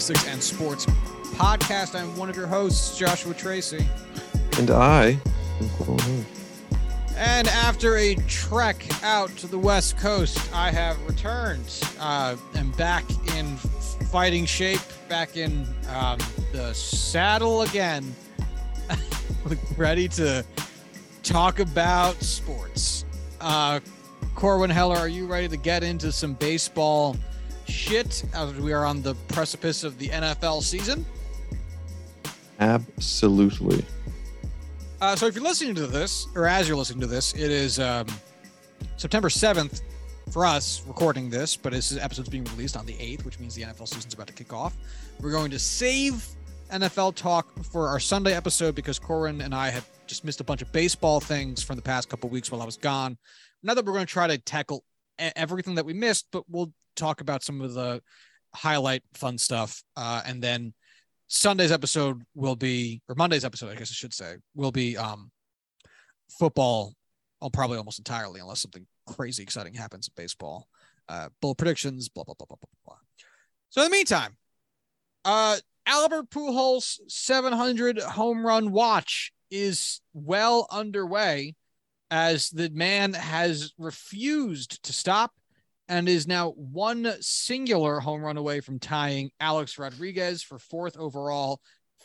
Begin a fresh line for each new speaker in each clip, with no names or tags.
statistics and sports podcast. I'm one of your hosts, Joshua Tracy.
And I am Cole Hill.
And after a trek out to the West Coast, I have returned. Uh, back in fighting shape, back in um, the saddle again, ready to talk about sports. Uh, Corwin Heller, are you ready to get into some baseball shit as we are on the precipice of the NFL season?
Absolutely.
Uh, so if you're listening to this, or as you're listening to this, it is um, September 7th for us recording this, but this episode's being released on the 8th, which means the NFL season's about to kick off. We're going to save NFL talk for our Sunday episode because Corin and I had just missed a bunch of baseball things from the past couple weeks while I was gone. Now that we're going to try to tackle everything that we missed, but we'll talk about some of the highlight fun stuff. Uh, and then Sunday's episode will be, or Monday's episode, I guess I should say, will be um, football. I'll probably almost entirely, unless something crazy exciting happens in baseball. Uh, bull predictions, blah blah blah blah blah blah. So in the meantime, uh, Albert Pujols 700 home run watch is well underway as the man has refused to stop and is now one singular home run away from tying Alex Rodriguez for fourth overall,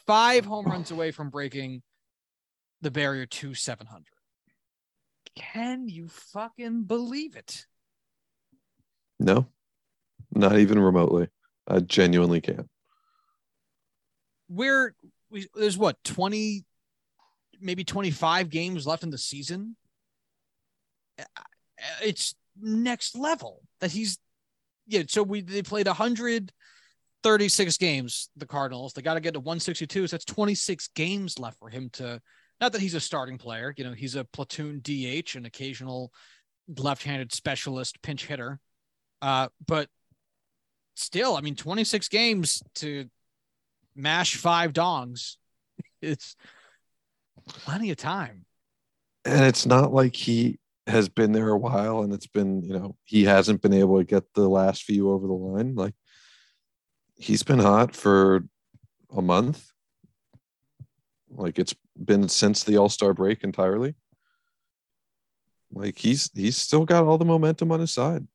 five home runs away from breaking the barrier to 700. Can you fucking believe it?
No, not even remotely. I genuinely can't.
We're we, there's what 20 maybe 25 games left in the season it's next level that he's yeah so we they played 136 games the cardinals. They got to get to 162 so that's 26 games left for him to not that he's a starting player you know he's a platoon dh an occasional left-handed specialist pinch hitter. Uh but still i mean 26 games to mash five dongs it's plenty of time.
And it's not like he has been there a while and it's been, you know, he hasn't been able to get the last few over the line. Like he's been hot for a month. Like it's been since the All-Star break entirely. Like he's he's still got all the momentum on his side.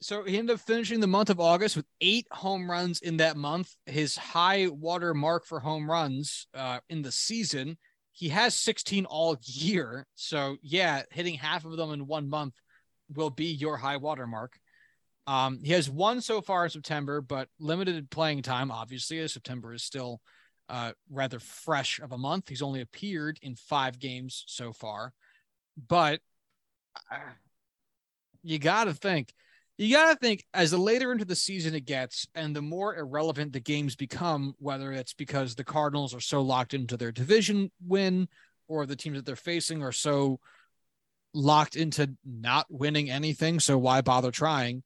So he ended up finishing the month of August with eight home runs in that month, his high water mark for home runs uh, in the season he has 16 all year. So yeah, hitting half of them in one month will be your high water mark. Um, he has one so far in September, but limited playing time, obviously, as September is still uh, rather fresh of a month. He's only appeared in five games so far, but uh, you got to think you got to think as the later into the season it gets and the more irrelevant the games become, whether it's because the Cardinals are so locked into their division win or the teams that they're facing are so locked into not winning anything. So why bother trying?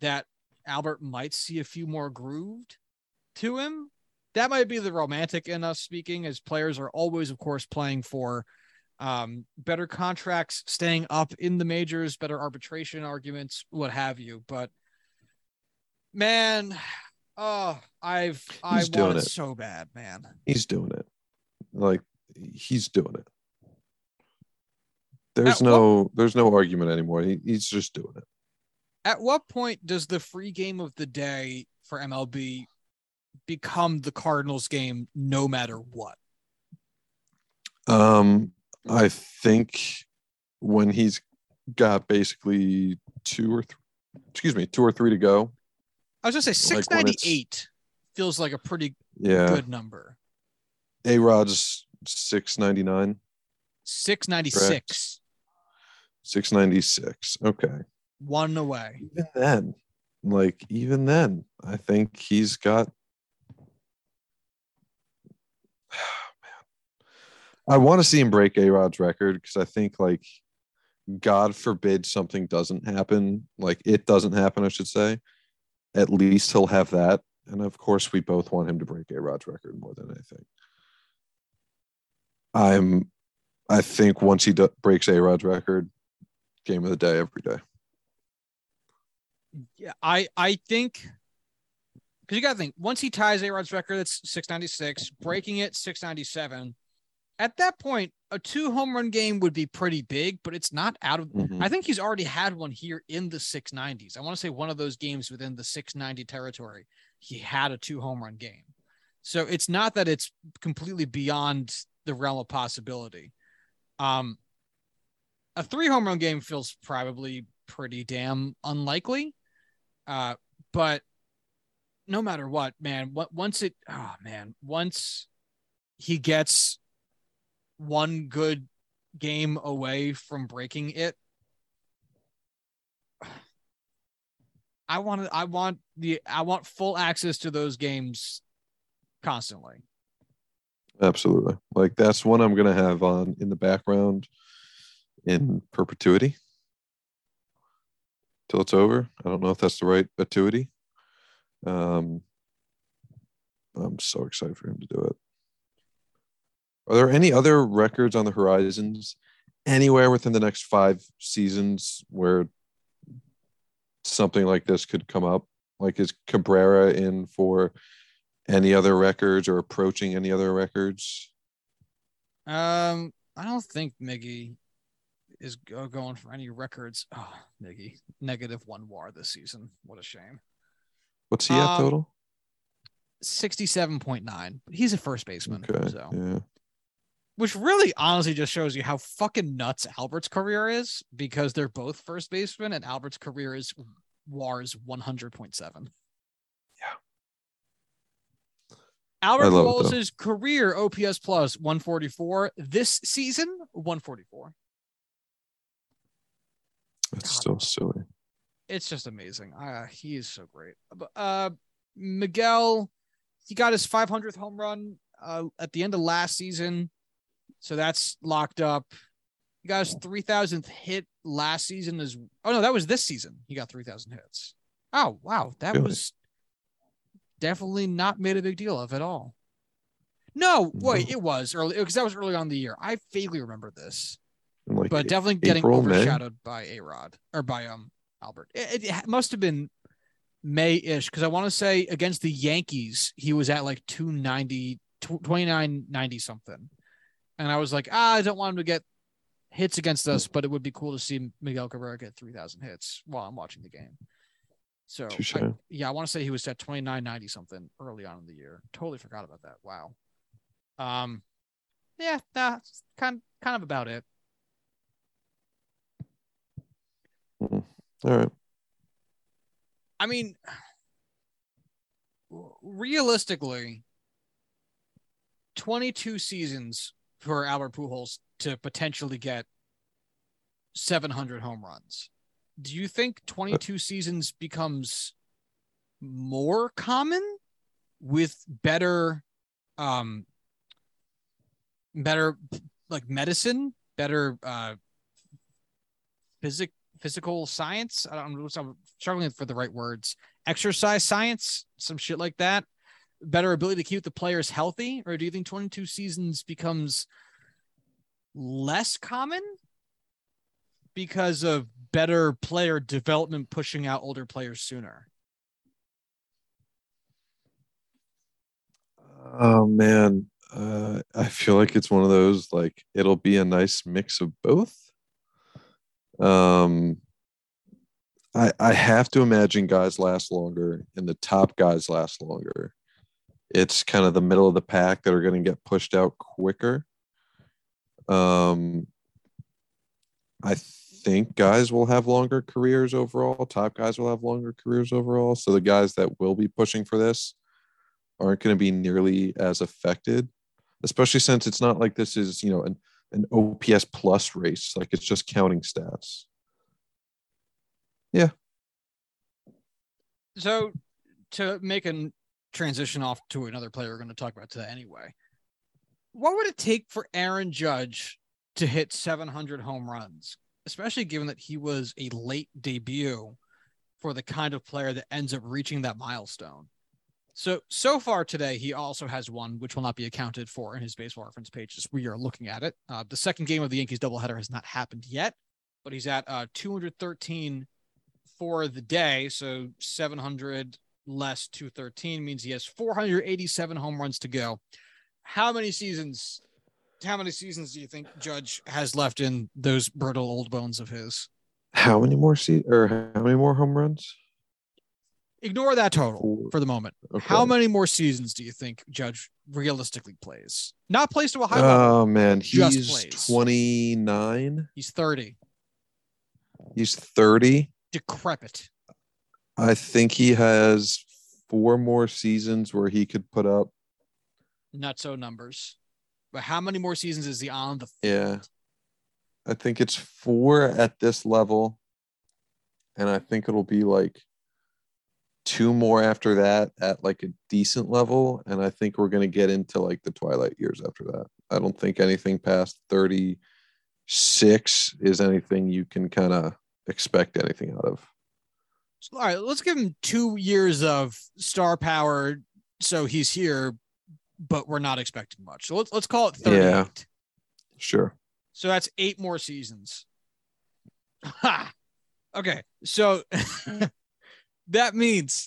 That Albert might see a few more grooved to him. That might be the romantic in us speaking, as players are always, of course, playing for um, better contracts, staying up in the majors, better arbitration arguments, what have you. But man, oh, I've he's I want it, it so bad, man.
He's doing it. Like he's doing it. There's At no what, there's no argument anymore. He, he's just doing it.
At what point does the free game of the day for MLB become the Cardinals game no matter what?
Um I think when he's got basically two or three, excuse me, two or three to go.
I was gonna say six ninety eight feels like a pretty yeah. good number.
A Rod's six ninety nine.
Six ninety six.
Six ninety six. Okay.
One away.
Even then, like even then, I think he's got I want to see him break A Rod's record because I think like God forbid something doesn't happen, like it doesn't happen, I should say. At least he'll have that. And of course, we both want him to break A Rod's record more than anything. I'm, I think once he do- breaks A Rod's record, game of the day every day.
Yeah, I I think because you got to think once he ties A Rod's record, it's 696, breaking it 697. At that point, a two home run game would be pretty big, but it's not out of.
Mhm.
I think he's already had one here in the 690s. I want to say one of those games within the 690 territory, he had a two home run game. So it's not that it's completely beyond the realm of possibility. Um, a three home run game feels probably pretty damn unlikely. Uh, but no matter what, man, what once it, oh man, once he gets one good game away from breaking it, I want I want the I want full access to those games constantly.
Absolutely. Like that's one I'm gonna have on in the background in perpetuity till it's over. I don't know if that's the right atuity. Um, I'm so excited for him to do it. Are there any other records on the horizons anywhere within the next five seasons where something like this could come up? Like is Cabrera in for any other records or approaching any other records?
Um, I don't think Miggy is go- going for any records. Oh, Miggy, negative one WAR this season. What a shame.
What's he at
Um,
total?
67.9. He's a first baseman.
Okay.
So,
Yeah.
Which really honestly just shows you how fucking nuts Albert's career is because they're both first basemen and Albert's career is WAR's 100.7.
Yeah.
Albert
I love it, though.
Pujols' career OPS plus 144 this season 144.
It's
God.
still silly.
it's just amazing. Uh, he is so great. Uh, Miguel, he got his 500th home run uh, at the end of last season, so that's locked up. He got his 3,000th hit last season. As oh no, that was this season. He got 3,000 hits. Oh wow, that
Really?
was definitely not made a big deal of at all. No, wait, it was early because that was early on in the year. I vaguely remember this
like
but definitely getting
April, May?
overshadowed by A Rod or by um Albert. It, it must have been May ish because I want to say against the Yankees he was at like 290, 2990 something, and I was like, ah, I don't want him to get hits against us, but it would be cool to see Miguel Cabrera get three thousand hits while I'm watching the game. So I- yeah, I want to say he was at twenty nine ninety something early on in the year. Totally forgot about that. Wow. Um, yeah, that's kind kind of about it.
All right.
I mean, realistically, 22 seasons for Albert Pujols to potentially get 700 home runs. Do you think 22 seasons becomes more common with better, um, better like medicine, better, uh, physic physical science. I don't know. I'm struggling for the right words. Exercise science, some shit like that. Better ability to keep the players healthy, or do you think 22 seasons becomes less common because of better player development pushing out older players sooner?
Oh man, uh, I feel like it's one of those like it'll be a nice mix of both. Um, I I have to imagine guys last longer and the top guys last longer. It's kind of the middle of the pack that are going to get pushed out quicker. Um, I think guys will have longer careers overall. Top guys will have longer careers overall. So the guys that will be pushing for this aren't going to be nearly as affected, especially since it's not like this is, you know, an, an OPS plus race. Like it's just counting stats. Yeah.
So, to make a transition off to another player we're going to talk about today anyway, what would it take for Aaron Judge to hit 700 home runs, especially given that he was a late debut for the kind of player that ends up reaching that milestone? So, so far today, he also has one, which will not be accounted for in his baseball reference pages. We are looking at it. Uh, the second game of the Yankees doubleheader has not happened yet, but he's at uh, 213 for the day. So 700 less 213 means he has 487 home runs to go. How many seasons? How many seasons do you think Judge has left in those brittle old bones of his?
How many more se- or how many more home runs?
Ignore that total
Four.
for the moment.
Okay.
How many more seasons do you think Judge realistically plays? Not plays to a high level.
Oh man, he's 29.
He's 30,
He's 30.
decrepit.
I think he has four more seasons where he could put up.
Nutso numbers. But how many more seasons is he on the field?
Yeah. I think it's four at this level. And I think it'll be like two more after that at like a decent level. And I think we're going to get into like the twilight years after that. I don't think anything past 36 is anything you can kind of expect anything out of.
All right, let's give him two years of star power. So he's here, but we're not expecting much. So let's let's call it 38.
Yeah. Sure.
So that's eight more seasons. Ha! Okay. So that means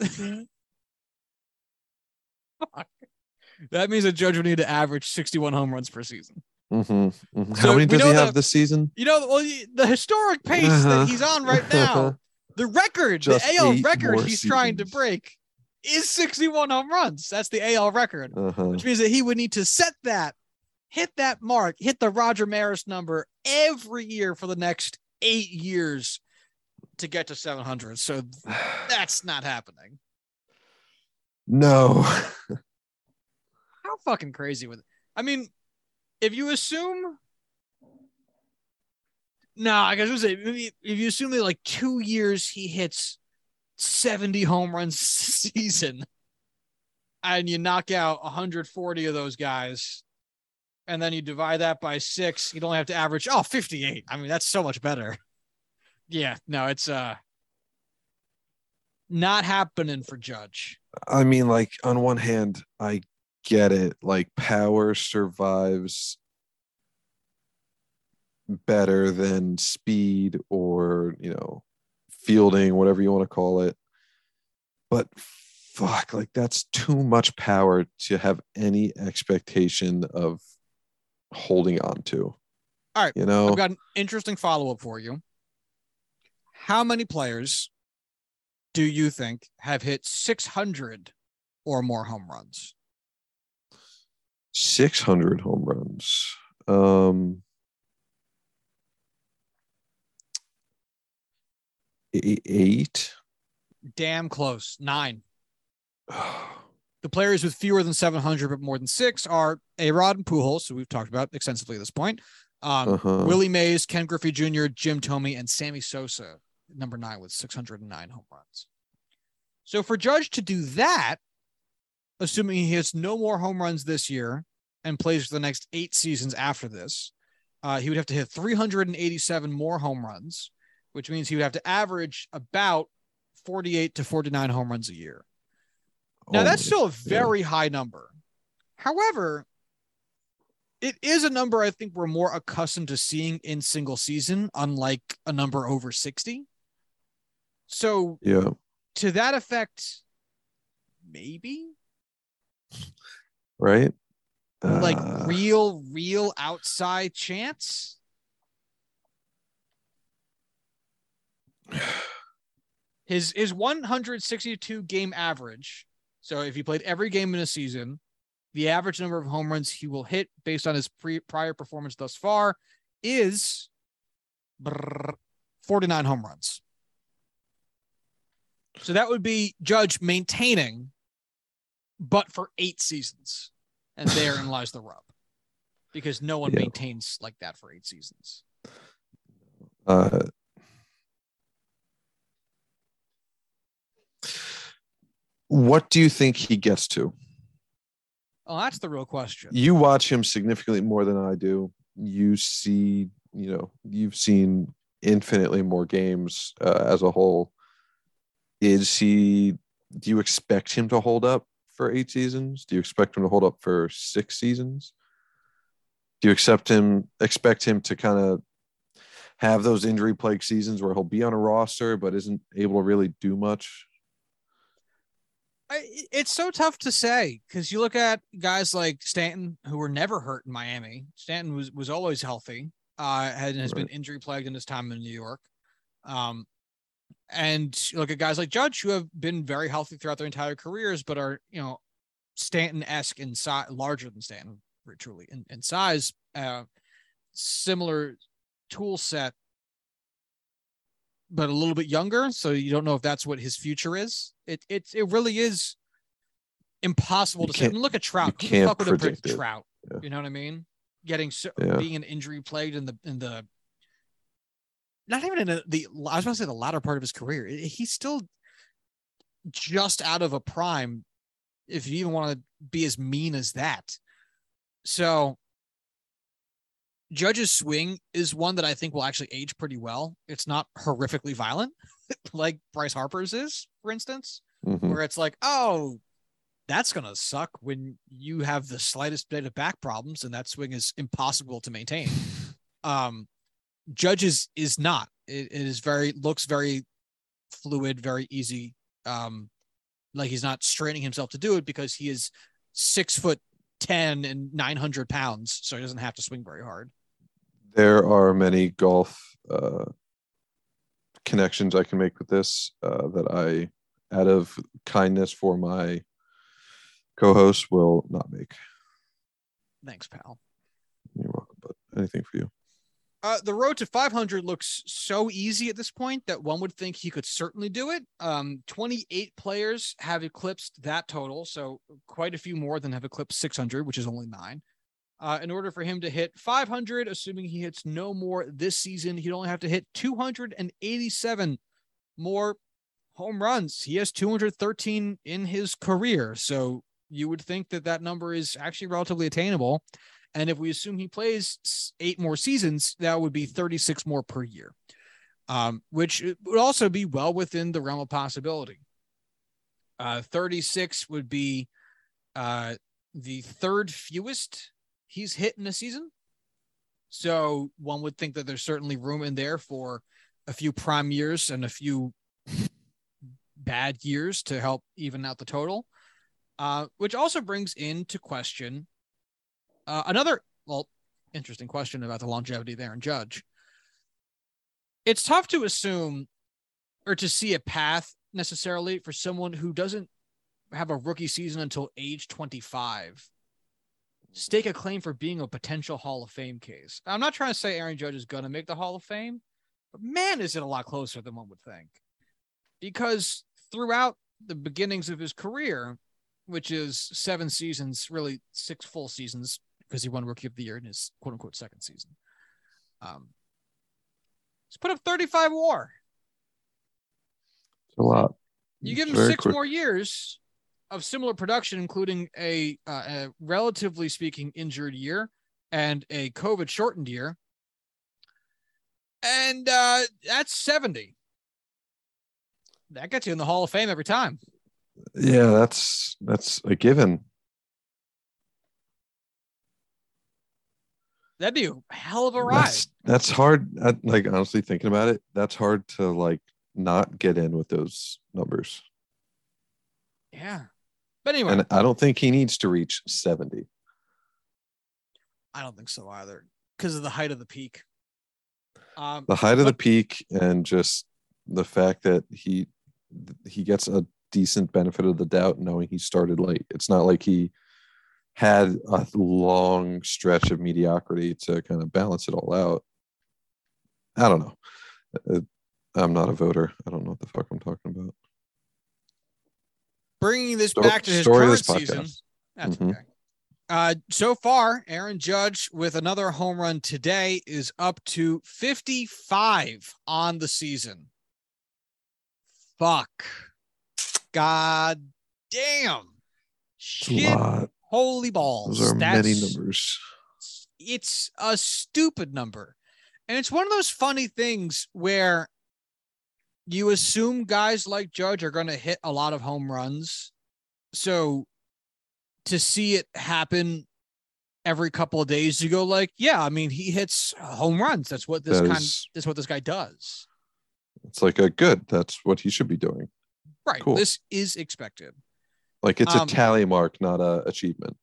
Fuck. that means a judge would need to average 61 home runs per season.
Mhm, mhm.
So
How many does he have
that-
this season?
You know, well, the historic pace
Uh-huh.
that he's on right now, the record,
Just
the AL record he's trying to break is 61 home runs. That's the AL record.
Uh-huh.
which means that he would need to set that, hit that mark, hit the Roger Maris number every year for the next eight years to get to 700. So that's not happening.
No.
How fucking crazy with it? I mean, if you assume, no, I guess I was say if you assume that like two years he hits 70 home runs season, and you knock out 140 of those guys, and then you divide that by six, you'd only have to average oh 58. I mean, that's so much better. Yeah, no, it's uh not happening for Judge.
I mean, like on one hand, I get it. Like power survives better than speed or you know fielding, whatever you want to call it. But fuck, like that's too much power to have any expectation of holding on to.
All right,
You know,
I've got an interesting follow up for you. How many players do you think have hit 600 or more home runs?
600 home runs. Um, eight.
Damn close. Nine. The players with fewer than 700 but more than six are A Rod and Pujols, who we've talked about extensively at this point. Um,
Uh-huh.
Willie Mays, Ken Griffey Jr., Jim Thome, and Sammy Sosa, number nine with 609 home runs. So for Judge to do that, assuming he hits no more home runs this year and plays for the next eight seasons after this, uh, he would have to hit 387 more home runs, which means he would have to average about 48 to 49 home runs a year. Now, that's still a very high number. However, it is a number I think we're more accustomed to seeing in single season, unlike a number over 60. So,
yeah.
to that effect, maybe
Right.
like
Uh,
real, real outside chance. His his 162 game average. So if he played every game in a season, the average number of home runs he will hit based on his pre- prior performance thus far is 49 home runs. So that would be Judge maintaining, but for eight seasons. And therein lies the rub. Because no one
Yeah.
maintains like that for eight seasons.
uh, what do you think he gets to?
Oh, that's the real question.
You watch him significantly more than I do. You see, you know, you've seen infinitely more games uh, as a whole. Is he? Do you expect him to hold up for eight seasons? Do you expect him to hold up for six seasons? Do you accept him? Expect him to kind of? have those injury plague seasons where he'll be on a roster but isn't able to really do much?
I, it's so tough to say because you look at guys like Stanton who were never hurt in Miami. Stanton was was always healthy. Uh, had, has right. been injury plagued in his time in New York. Um, and look at guys like Judge who have been very healthy throughout their entire careers, but are you know Stanton esque in size, larger than Stanton, truly in, in size. Uh, similar tool set, but a little bit younger. So you don't know if that's what his future is. It it it really is impossible you to say. And look at Trout.
You can't predict
Trout. Yeah. You know what I mean? Getting so yeah. being an injury plagued in the in the not even in a, the I was going to say the latter part of his career. He's still just out of a prime, if you even want to be as mean as that. So Judge's swing is one that I think will actually age pretty well. It's not horrifically violent like Bryce Harper's is, for instance, mm-hmm. where it's like, oh, that's going to suck when you have the slightest bit of back problems and that swing is impossible to maintain. Um, Judges is not. It, it is very looks very fluid, very easy. Um, like he's not straining himself to do it because he is six foot ten and nine hundred pounds, so he doesn't have to swing very hard.
There are many golf uh, connections I can make with this uh, that I, out of kindness for my co-host, will not make.
Thanks, pal.
You're welcome. But anything for you.
Uh, the road to 500 looks so easy at this point that one would think he could certainly do it. Um, 28 players have eclipsed that total, so quite a few more than have eclipsed 600, which is only nine. Uh, in order for him to hit 500, assuming he hits no more this season, he'd only have to hit 287 more home runs. He has 213 in his career, so you would think that that number is actually relatively attainable. And if we assume he plays eight more seasons, that would be 36 more per year, um, which would also be well within the realm of possibility. Uh, 36 would be uh, the third fewest he's hit in a season. So one would think that there's certainly room in there for a few prime years and a few bad years to help even out the total. Uh, which also brings into question uh, another, well, interesting question about the longevity there in Judge. It's tough to assume or to see a path necessarily for someone who doesn't have a rookie season until age 25 stake a claim for being a potential Hall of Fame case. I'm not trying to say Aaron Judge is going to make the Hall of Fame, but man, is it a lot closer than one would think. Because throughout the beginnings of his career, which is seven seasons, really six full seasons, because he won Rookie of the Year in his quote unquote second season. Um, he's put up 35 WAR.
It's a lot.
You give him six quick. more years of similar production, including a, uh, a relatively speaking injured year and a COVID shortened year, and uh, that's 70. That gets you in the Hall of Fame every time.
Yeah, that's that's a given.
That'd be a hell of a ride.
That's, that's hard. like honestly, thinking about it, that's hard to like not get in with those numbers.
Yeah, but anyway,
and I don't think he needs to reach seventy.
I don't think so either, because of the height of the peak.
Um, the height but- of the peak, and just the fact that he he gets a decent benefit of the doubt knowing he started late. It's not like he had a long stretch of mediocrity to kind of balance it all out. I don't know. Uh, I'm not a voter. I don't know what the fuck I'm talking about.
Bringing this story, back to his current season. That's mm-hmm. okay. Uh, so far, Aaron Judge with another home run today is up to 55 on the season. Fuck. God damn. Shit Holy balls.
Those are That's, many numbers.
It's a stupid number. And it's one of those funny things where you assume guys like Judge are going to hit a lot of home runs. So to see it happen every couple of days you go like, yeah, I mean, he hits home runs. That's what this
That
kind
is-
that's what this guy does.
It's like a good. That's what he should be doing.
Right.
Cool.
This is expected.
Like it's
Um,
a tally mark, not a achievement.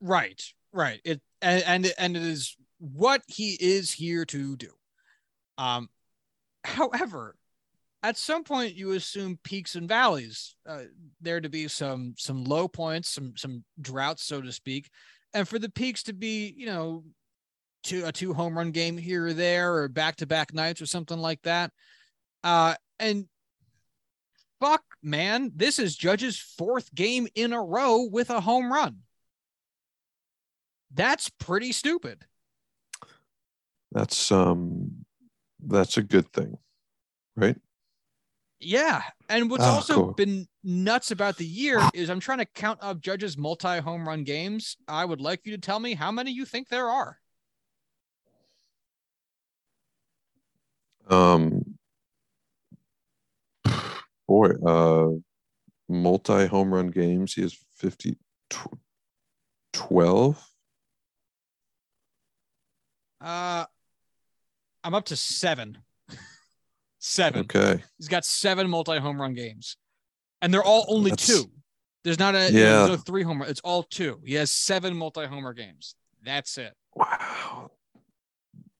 Right. Right. It and and, and it is what he is here to do. Um however, at some point you assume peaks and valleys. Uh, there to be some some low points, some some droughts, so to speak, and for the peaks to be, you know, two a two home run game here or there, or back to back nights or something like that. Uh, and fuck, man, this is Judge's fourth game in a row with a home run. That's pretty stupid.
That's um, that's a good thing, right?
Yeah. And what's
Oh,
also
cool.
been nuts about the year is I'm trying to count up Judge's multi home run games. I would like you to tell me how many you think there are.
Um, boy, uh, multi home run games. He has 50, tw- 12.
Uh, I'm up to seven. seven.
Okay.
He's got seven multi home run games, and they're all only
That's-
two. There's not a
Yeah.
there's no three homer. It's all two. He has seven multi homer games. That's it.
Wow.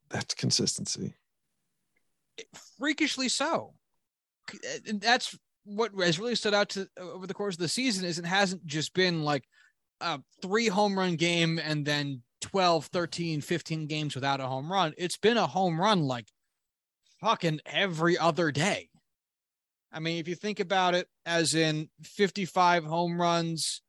That's consistency.
freakishly so. And that's what has really stood out to over the course of the season is it hasn't just been like a three home run game and then 12, 13, 15 games without a home run. It's been a home run like fucking every other day. I mean, if you think about it as in 55 home runs,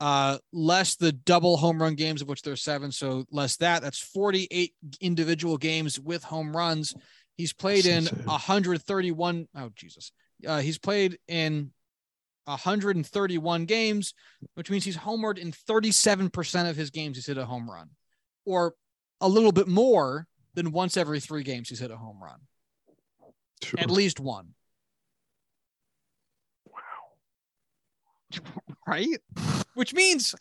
uh, less the double home run games of which there's seven, so less that, that's 48 individual games with home runs. He's played in
That's insane.
131. Oh, Jesus. Uh, he's played in 131 games, which means he's homered in 37% of his games. He's hit a home run, or a little bit more than once every three games he's hit a home run,
Sure.
at least one. Wow. right? Which means,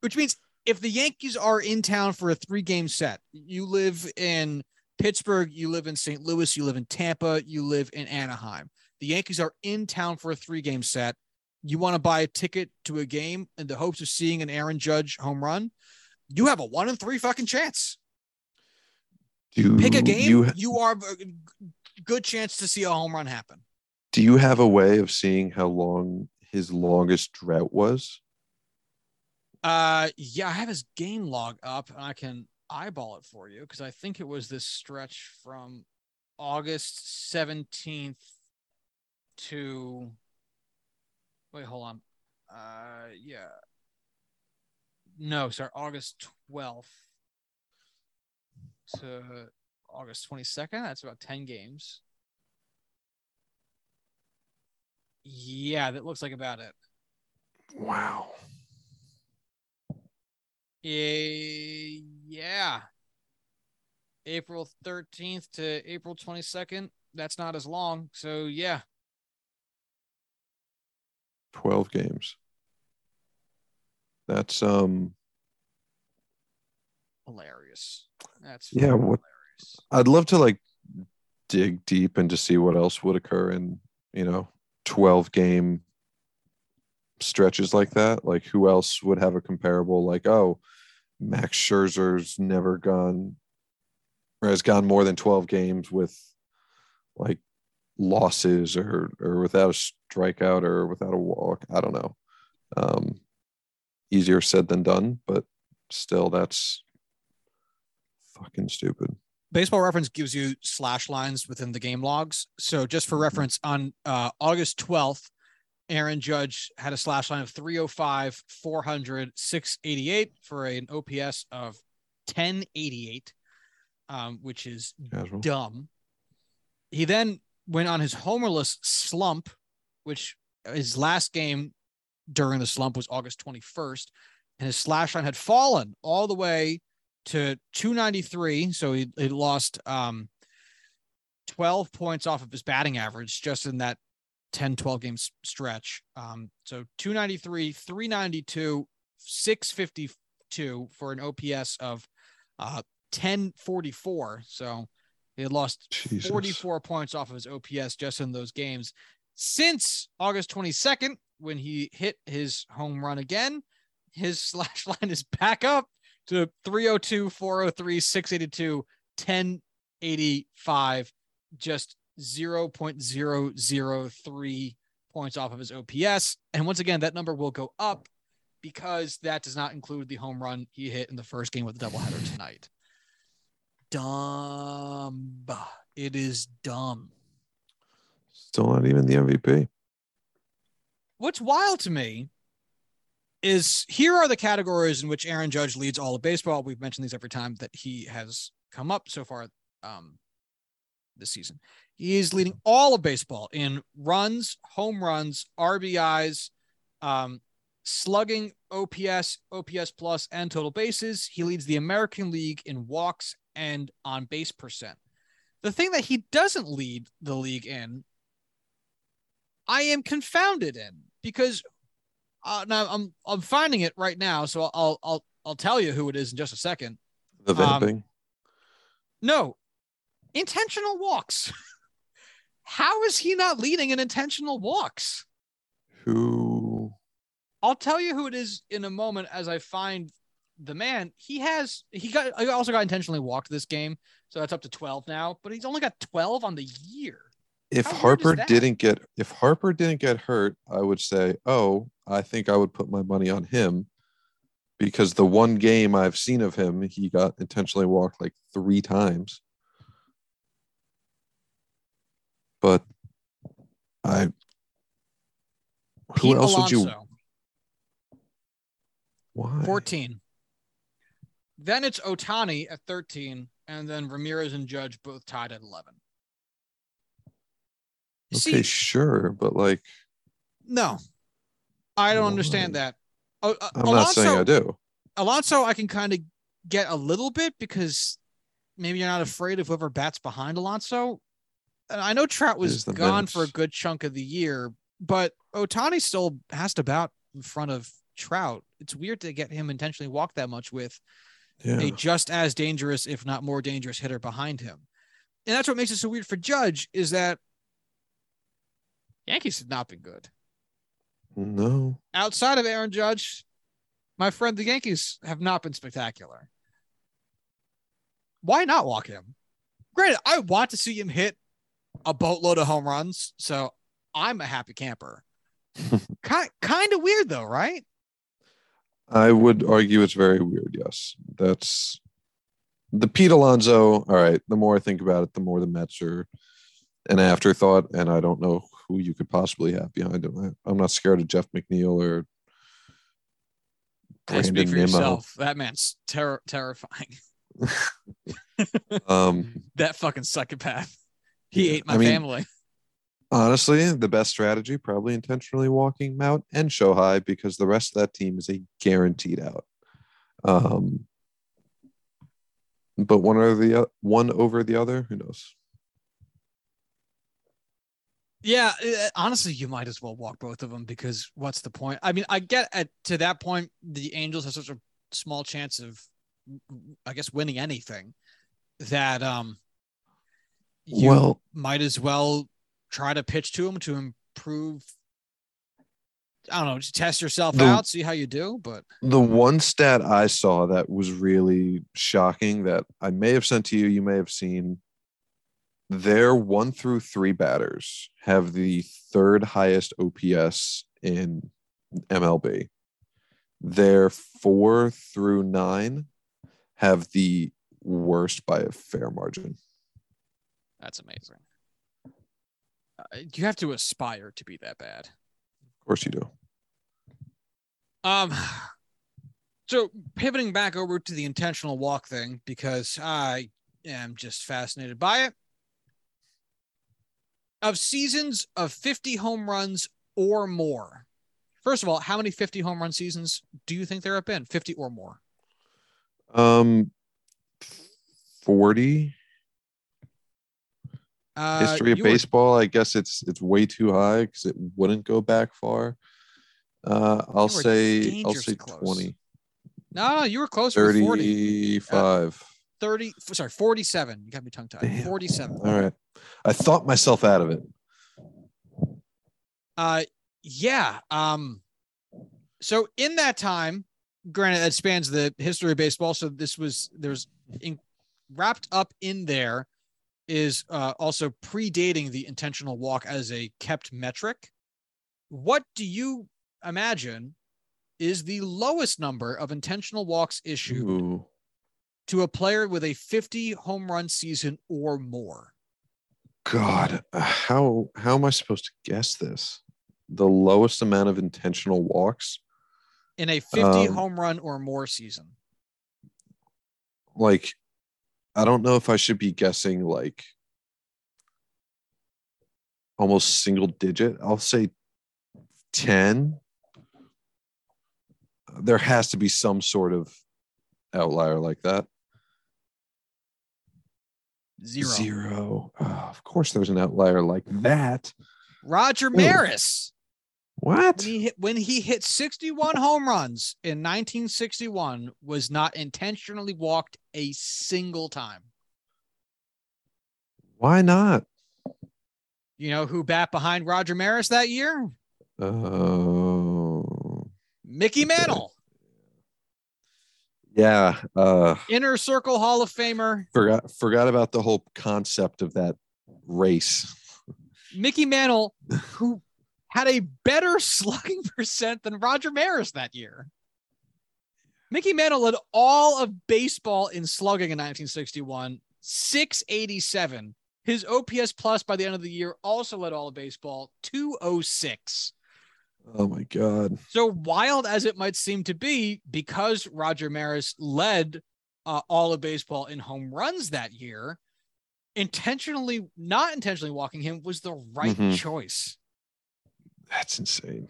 which means if the Yankees are in town for a three game set, you live in Pittsburgh, you live in St. Louis, you live in Tampa, you live in Anaheim. The Yankees are in town for a three game set. You want to buy a ticket to a game in the hopes of seeing an Aaron Judge home run. You have a one in three fucking chance.
Do
Pick a game,
You,
you are a good chance to see a home run happen.
do you have a way of seeing how long his longest drought was?
Uh, yeah, I have his game log up, and I can eyeball it for you because I think it was this stretch from August seventeenth to. Wait, hold on. Uh, yeah. No, sorry, August twelfth to August twenty second. That's about ten games. Yeah, that looks like about it.
Wow.
Eh, yeah. April 13th to April 22nd. That's not as long. So, yeah.
12 games. That's um
Hilarious. That's
Yeah, what-
hilarious.
I'd love to like dig deep and to see what else would occur in, you know, 12 game stretches like that. Like who else would have a comparable like, oh, Max Scherzer's never gone or has gone more than 12 games with like losses or or without a strikeout or without a walk. I don't know. Um easier said than done, but still that's fucking stupid.
Baseball Reference gives you slash lines within the game logs. So, just for reference, on uh, August 12th, Aaron Judge had a slash line of 305, 400, 688 for an OPS of 1088, um, which is
Casual.
dumb. He then went on his homerless slump, which his last game during the slump was August 21st, and his slash line had fallen all the way to 293. So he, he lost um, 12 points off of his batting average just in that 10, 12 game stretch. Um, so 293, 392, 652 for an OPS of uh, 1044. So he had lost
Jesus.
44 points off of his OPS just in those games since August 22nd when he hit his home run again. His slash line is back up to 302, 403, 682, 1085, just 0.003 points off of his OPS. And once again, that number will go up because that does not include the home run he hit in the first game with the doubleheader tonight. Dumb. It is dumb.
Still not even the MVP.
What's wild to me is here are the categories in which Aaron Judge leads all of baseball. We've mentioned these every time that he has come up so far um, this season. He is leading all of baseball in runs, home runs, RBIs, um, slugging, OPS, OPS plus, and total bases. He leads the American League in walks and on base percent. The thing that he doesn't lead the league in, I am confounded in because uh, now I'm I'm finding it right now, so I'll I'll I'll tell you who it is in just a second.
The
Um. No, intentional walks. How is he not leading in intentional walks?
Who?
I'll tell you who it is in a moment as I find the man. He has he got he also got intentionally walked this game, so that's up to 12 now, but he's only got 12 on the year.
If
How
Harper didn't get if Harper didn't get hurt, I would say, oh, I think I would put my money on him because the one game I've seen of him, he got intentionally walked like three times. But I who
Pete
else would you why?
14. Then it's Ohtani at 13, and then Ramirez and Judge both tied at 11.
Okay,
See,
sure, but like
no, I don't understand that. Oh, uh,
I'm not saying I do.
Alonso, I can kind of get a little bit because maybe you're not afraid of whoever bats behind Alonso. And I know Trout was gone for a good chunk of the year, but Ohtani still has to bat in front of Trout. It's weird to get him intentionally walked that much with
Yeah.
a just as dangerous, if not more dangerous, hitter behind him. And that's what makes it so weird for Judge is that Yankees have not been good.
No.
outside of Aaron Judge, my friend, the Yankees have not been spectacular. Why not walk him? Granted, I want to see him hit a boatload of home runs, so I'm a happy camper. kind kind of weird though, right?
I would argue it's very weird. Yes, that's the Pete Alonso. All right. The more I think about it, the more the Mets are an afterthought, and I don't know who you could possibly have behind him. I, I'm not scared of Jeff McNeil or
Hey, speak
Brandon
for
Nimmo.
yourself. That man's ter- terrifying.
Um,
That fucking psychopath. He
Yeah,
ate my
I mean-
family.
Honestly, the best strategy probably intentionally walking Mount and Shohei because the rest of that team is a guaranteed out. Um, but one or the o- one over the other, who knows?
Yeah, uh, honestly, you might as well walk both of them because what's the point? I mean, I get at to that point, the Angels have such a small chance of, I guess, winning anything that um, you
well,
might as well try to pitch to them to improve. I don't know, just test yourself
The-
out, see how you do. But
the one stat I saw that was really shocking that I may have sent to you, you may have seen. Their one through three batters have the third highest OPS in MLB. Their four through nine have the worst by a fair margin.
that's amazing. You have to aspire to be that bad.
Of course, you do.
Um, so pivoting back over to the intentional walk thing because I am just fascinated by it. Of seasons of 50 home runs or more. First of all, how many 50 home run seasons do you think there have been? 50 or more.
Um, forty
Uh,
history of
you were-
baseball. I guess it's it's way too high because it wouldn't go back far. Uh, I'll say I'll say
close.
twenty.
No, no, you were closer. with 40.
35.
30, sorry, 47. You got me tongue tied. 47.
All right. I thought myself out of it.
Uh, yeah. Um, so in that time, granted, that spans the history of baseball. So this was there's in, wrapped up in there is uh, also predating the intentional walk as a kept metric. What do you imagine is the lowest number of intentional walks issued
Ooh.
to a player with a 50 home run season or more?
God, uh, how how am I supposed to guess this? The lowest amount of intentional walks,
in a 50
Um,
home run or more season.
like, I don't know if I should be guessing like almost single digit. I'll say ten. There has to be some sort of outlier like that.
Zero.
Zero. Oh, of course, there's an outlier like that.
Roger Maris.
What?
When he hit when he hit 61 home runs in 1961 was not intentionally walked a single time.
Why not?
You know who bat behind Roger Maris that year?
Oh,
Mickey Mantle,
yeah. Uh,
inner circle Hall of Famer.
forgot forgot about the whole concept of that race.
Mickey Mantle, who had a better slugging percent than Roger Maris that year. Mickey Mantle led all of baseball in slugging in 1961, 687. His OPS plus by the end of the year also led all of baseball, 206.
Oh my god.
So wild as it might seem to be, because Roger Maris led uh, all of baseball in home runs that year, intentionally, not intentionally walking him was the right
Mhm.
choice.
That's insane.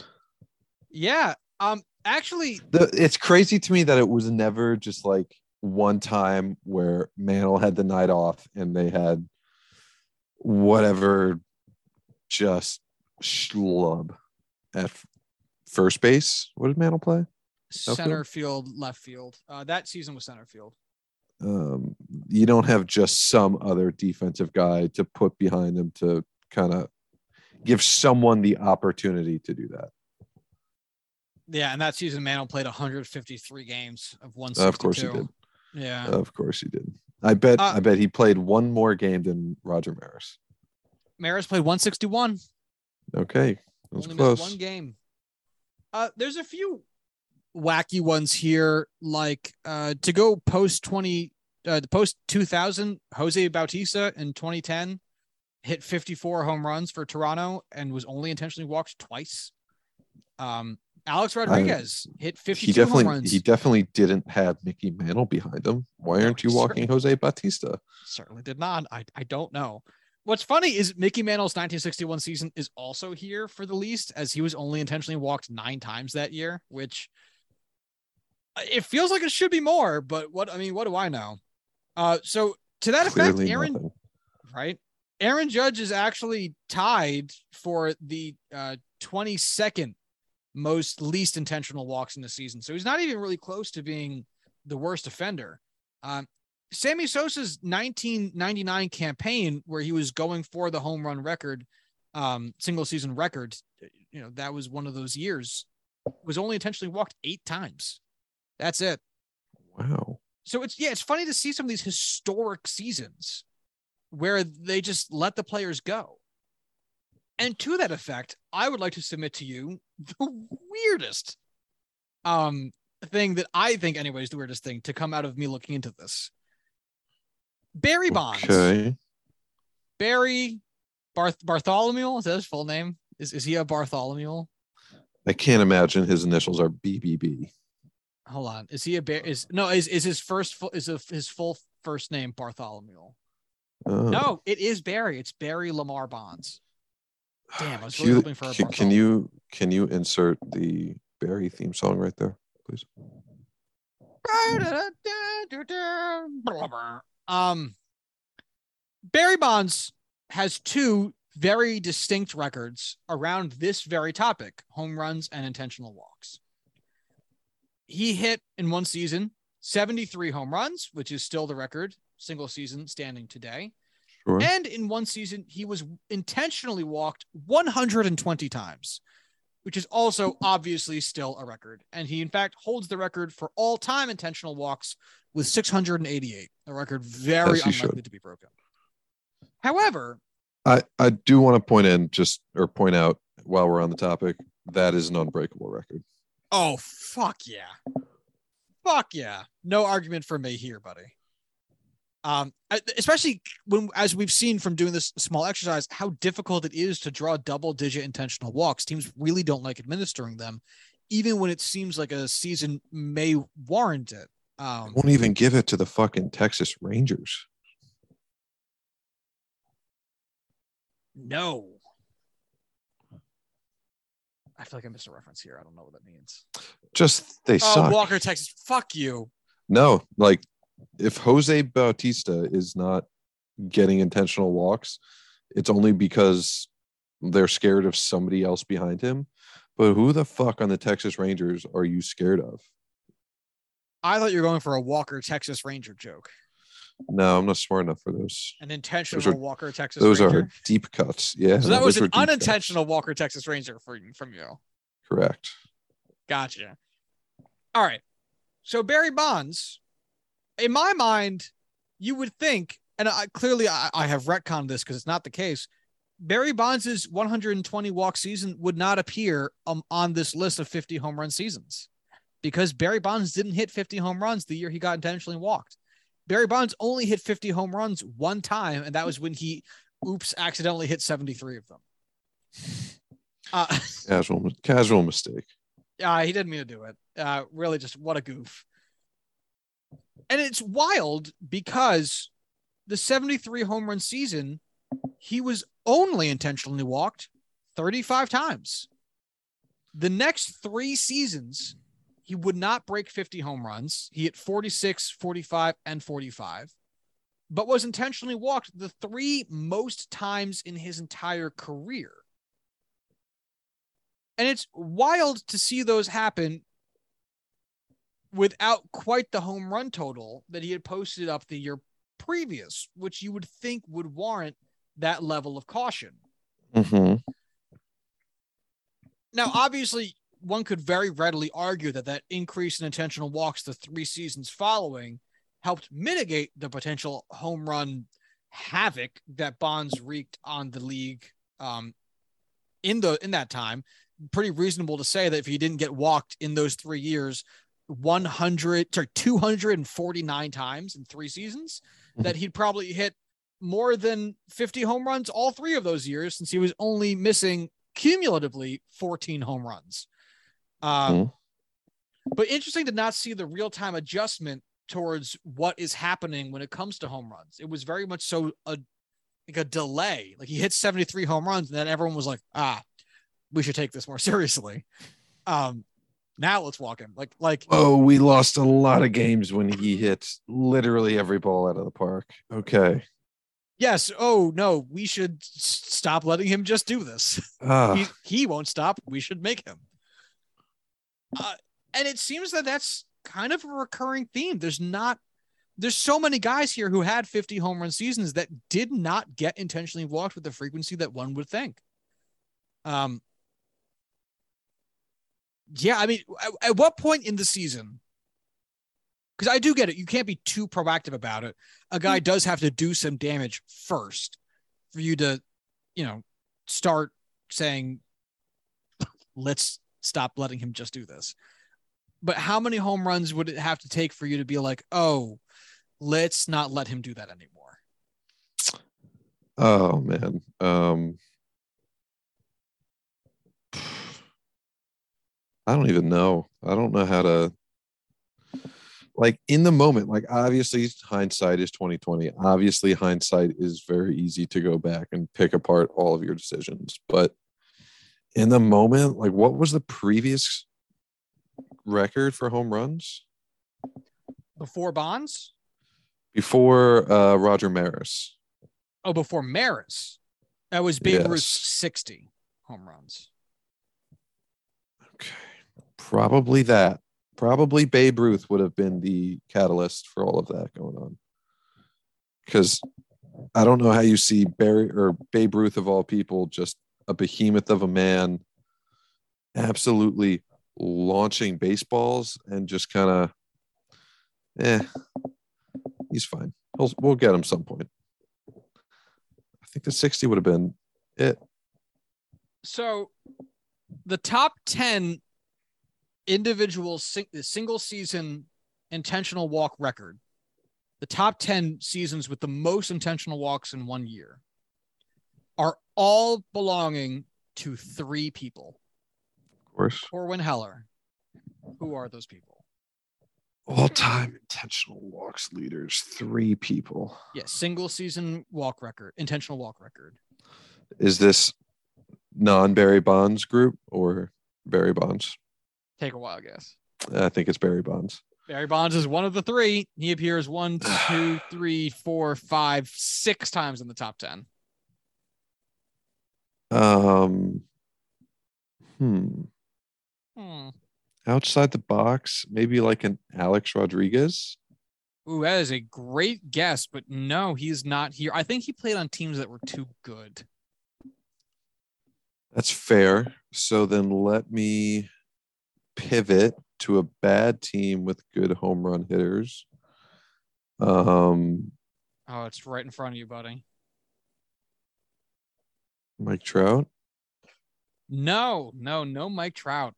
Yeah. Um. Actually,
The, it's crazy to me that it was never just like one time where Mantle had the night off and they had whatever just schlub at f- first base. What did Mantle play?
center field, left field. Uh, that season was center field.
Um, you don't have just some other defensive guy to put behind him to kind of give someone the opportunity to do that.
Yeah, and that season, Mantle played 153 games of 162.
Of course he did.
Yeah.
Of course he did. I bet.
Uh,
I bet he played one more game than Roger Maris.
Maris played 161.
Okay, that was
Only
close.
one game. Uh, there's a few wacky ones here, like uh, to go post 20, uh, post 2000, Jose Bautista in 2010 hit 54 home runs for Toronto and was only intentionally walked twice. Um, Alex Rodriguez hit 52
He definitely.
home runs.
He definitely didn't have Mickey Mantle behind him. Why aren't you walking Jose Bautista?
certainly did not. I, I don't know. What's funny is Mickey Mantle's 1961 season is also here for the least, as he was only intentionally walked nine times that year, which uh, it feels like it should be more, but what I mean, what do I know? Uh, so to that effect, Aaron,
nothing.
right? Aaron Judge is actually tied for the uh, 22nd most least intentional walks in the season. So he's not even really close to being the worst offender. Um, Sammy Sosa's 1999 campaign, where he was going for the home run record, um, single season record, you know, that was one of those years, was only intentionally walked eight times. That's it.
Wow.
So it's yeah, it's funny to see some of these historic seasons where they just let the players go. And to that effect, I would like to submit to you the weirdest um thing that I think anyway is the weirdest thing to come out of me looking into this. Barry Bonds.
Okay.
Barry Barth Bartholomew, is that his full name? Is is he a Bartholomew?
I can't imagine his initials are BBB.
Hold on. Is he a bear? Is no, is is his first full is a, his full first name Bartholomew?
Oh.
No, it is Barry. It's Barry Lamar Bonds. Damn, I was really
you-
hoping for a
can, can you can you insert the Barry theme song right there, please?
Um, Barry Bonds has two very distinct records around this very topic: home runs and intentional walks. he hit in one season 73 home runs, which is still the record single season standing today.
Sure.
And in one season, he was intentionally walked 120 times, which is also obviously still a record. And he, in fact, holds the record for all time intentional walks with 688, a record very
Yes,
unlikely
should.
to be broken. However,
I, I do want to point in just or point out while we're on the topic that is an unbreakable record.
oh, fuck yeah. Fuck yeah. No argument for me here, buddy. Um, especially when, as we've seen from doing this small exercise, how difficult it is to draw double digit intentional walks. Teams really don't like administering them, even when it seems like a season may warrant it. Um,
Won't even give it to the fucking Texas Rangers.
no. I feel like I missed a reference here. I don't know what that means.
Just they
Oh,
suck.
Walker, Texas. Fuck you.
No, like if Jose Bautista is not getting intentional walks, it's only because they're scared of somebody else behind him. But who the fuck on the Texas Rangers are you scared of?
I thought you were going for a Walker, Texas Ranger joke.
No, I'm not smart enough for those.
An intentional
are-
Walker, Texas
Those
Ranger.
are deep cuts. Yeah.
So that was an
deep cuts.
unintentional Walker Texas Ranger for, from you.
Correct.
Gotcha. All right. So Barry Bonds, in my mind, you would think, and I, clearly I, I have retconned this because it's not the case. Barry Bonds' 120 walk season would not appear um, on this list of 50 home run seasons because Barry Bonds didn't hit 50 home runs the year he got intentionally walked. Barry Bonds only hit 50 home runs one time, and that was when he, oops, accidentally hit 73 of them. Uh,
Casual casual mistake.
Uh, he didn't mean to do it. Uh, really, just what a goof. And it's wild because the 73 home run season, he was only intentionally walked 35 times. The next three seasons, he would not break 50 home runs. He hit 46, 45, and 45, but was intentionally walked the three most times in his entire career. And it's wild to see those happen without quite the home run total that he had posted up the year previous, which you would think would warrant that level of caution.
hmm
Now, obviously, one could very readily argue that that increase in intentional walks the three seasons following helped mitigate the potential home run havoc that Bonds wreaked on the league um, in the in that time. Pretty reasonable to say that if he didn't get walked in those three years, 100 sorry 249 times in three seasons, that he'd probably hit more than 50 home runs all three of those years since he was only missing cumulatively 14 home runs. Um,
Mhm.
But interesting to not see the real time adjustment towards what is happening when it comes to home runs. It was very much so a like a delay. Like he hit 73 home runs, and then everyone was like, ah, we should take this more seriously. Um, now let's walk him. Like, like
Oh, we lost a lot of games when he hit literally every ball out of the park. Okay.
yes, oh no, we should s- stop letting him just do this.
Ah,
he, he won't stop. We should make him. Uh, and it seems that that's kind of a recurring theme. There's not, there's so many guys here who had 50 home run seasons that did not get intentionally walked with the frequency that one would think. Um, yeah, I mean, at, at what point in the season? Because I do get it. You can't be too proactive about it. A guy does have to do some damage first for you to, you know, start saying, let's stop letting him just do this. But how many home runs would it have to take for you to be like, oh, let's not let him do that anymore?
oh man. Um I don't even know. I don't know how to like in the moment, like obviously hindsight is 2020. Obviously hindsight is very easy to go back and pick apart all of your decisions, but in the moment, like what was the previous record for home runs
Before Bonds?
before uh Roger Maris?
Oh, before Maris. That was Babe Ruth's 60 home runs.
Okay. Probably that. Probably Babe Ruth would have been the catalyst for all of that going on. Because I don't know how you see Barry or Babe Ruth of all people, just a behemoth of a man, absolutely launching baseballs and just kind of, eh, he's fine. He'll, we'll get him some point. I think the 60 would have been it.
So the top 10 individual sing- single season intentional walk record, the top 10 seasons with the most intentional walks in one year, are all belonging to three people.
Of course.
Corwin Heller. Who are those people?
All time intentional walks leaders, three people.
Yeah, single season walk record, intentional walk record.
Is this non Barry Bonds group or Barry Bonds?
Take a wild guess.
I think it's Barry Bonds.
Barry Bonds is one of the three. He appears one, two, three, four, five, six times in the top 10.
Um, hmm.
Hmm.
Outside the box, maybe like an Alex Rodriguez.
Ooh, that is a great guess, but no, he's not here. I think he played on teams that were too good.
That's fair. So then let me pivot to a bad team with good home run hitters. Um,
Oh, it's right in front of you, buddy.
Mike Trout.
No, no, no Mike Trout.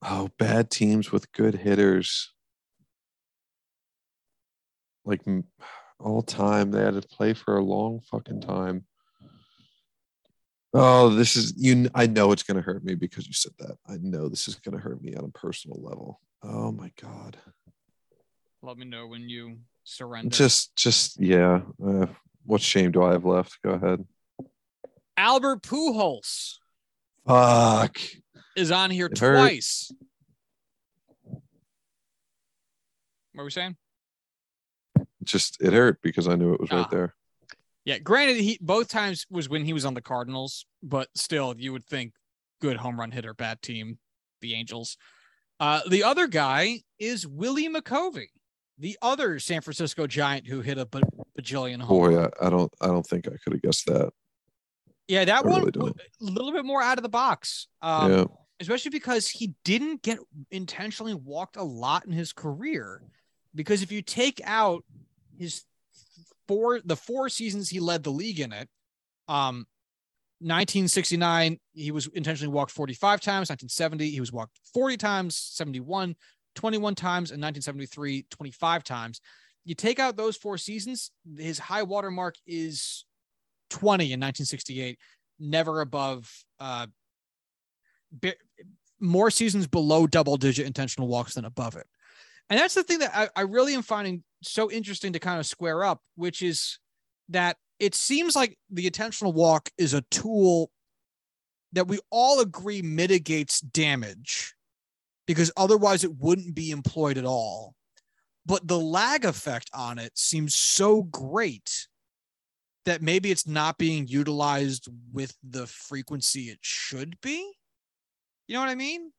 Oh, bad teams with good hitters. Like all time, they had to play for a long fucking time. Oh, this is you. I know it's gonna hurt me because you said that. I know this is gonna hurt me on a personal level. Oh my god.
Let me know when you surrender.
Just, just yeah. Uh, what shame do I have left? Go ahead.
Albert Pujols
Fuck.
is on here
It hurt.
twice. What were we saying?
Just it hurt because I knew it was
Ah.
right there.
Yeah, granted, he both times was when he was on the Cardinals, but still, you would think good home run hitter, bad team, the Angels. Uh, the other guy is Willie McCovey, the other San Francisco Giant who hit a bajillion home.
Boy. I, I don't, I don't think I could have guessed that.
yeah, that
I
one
really
a little bit more out of the box. Um,
yeah.
especially because he didn't get intentionally walked a lot in his career. Because if you take out his four, the four seasons he led the league in it, um, 1969 he was intentionally walked 45 times. 1970 he was walked 40 times. 71, 21 times, and 1973 25 times. You take out those four seasons, his high water mark is 20 in 1968, never above uh, bi- more seasons below double digit intentional walks than above it. And that's the thing that I, I really am finding so interesting to kind of square up, which is that it seems like the intentional walk is a tool that we all agree mitigates damage because otherwise it wouldn't be employed at all. But the lag effect on it seems so great that maybe it's not being utilized with the frequency it should be. You know what I mean?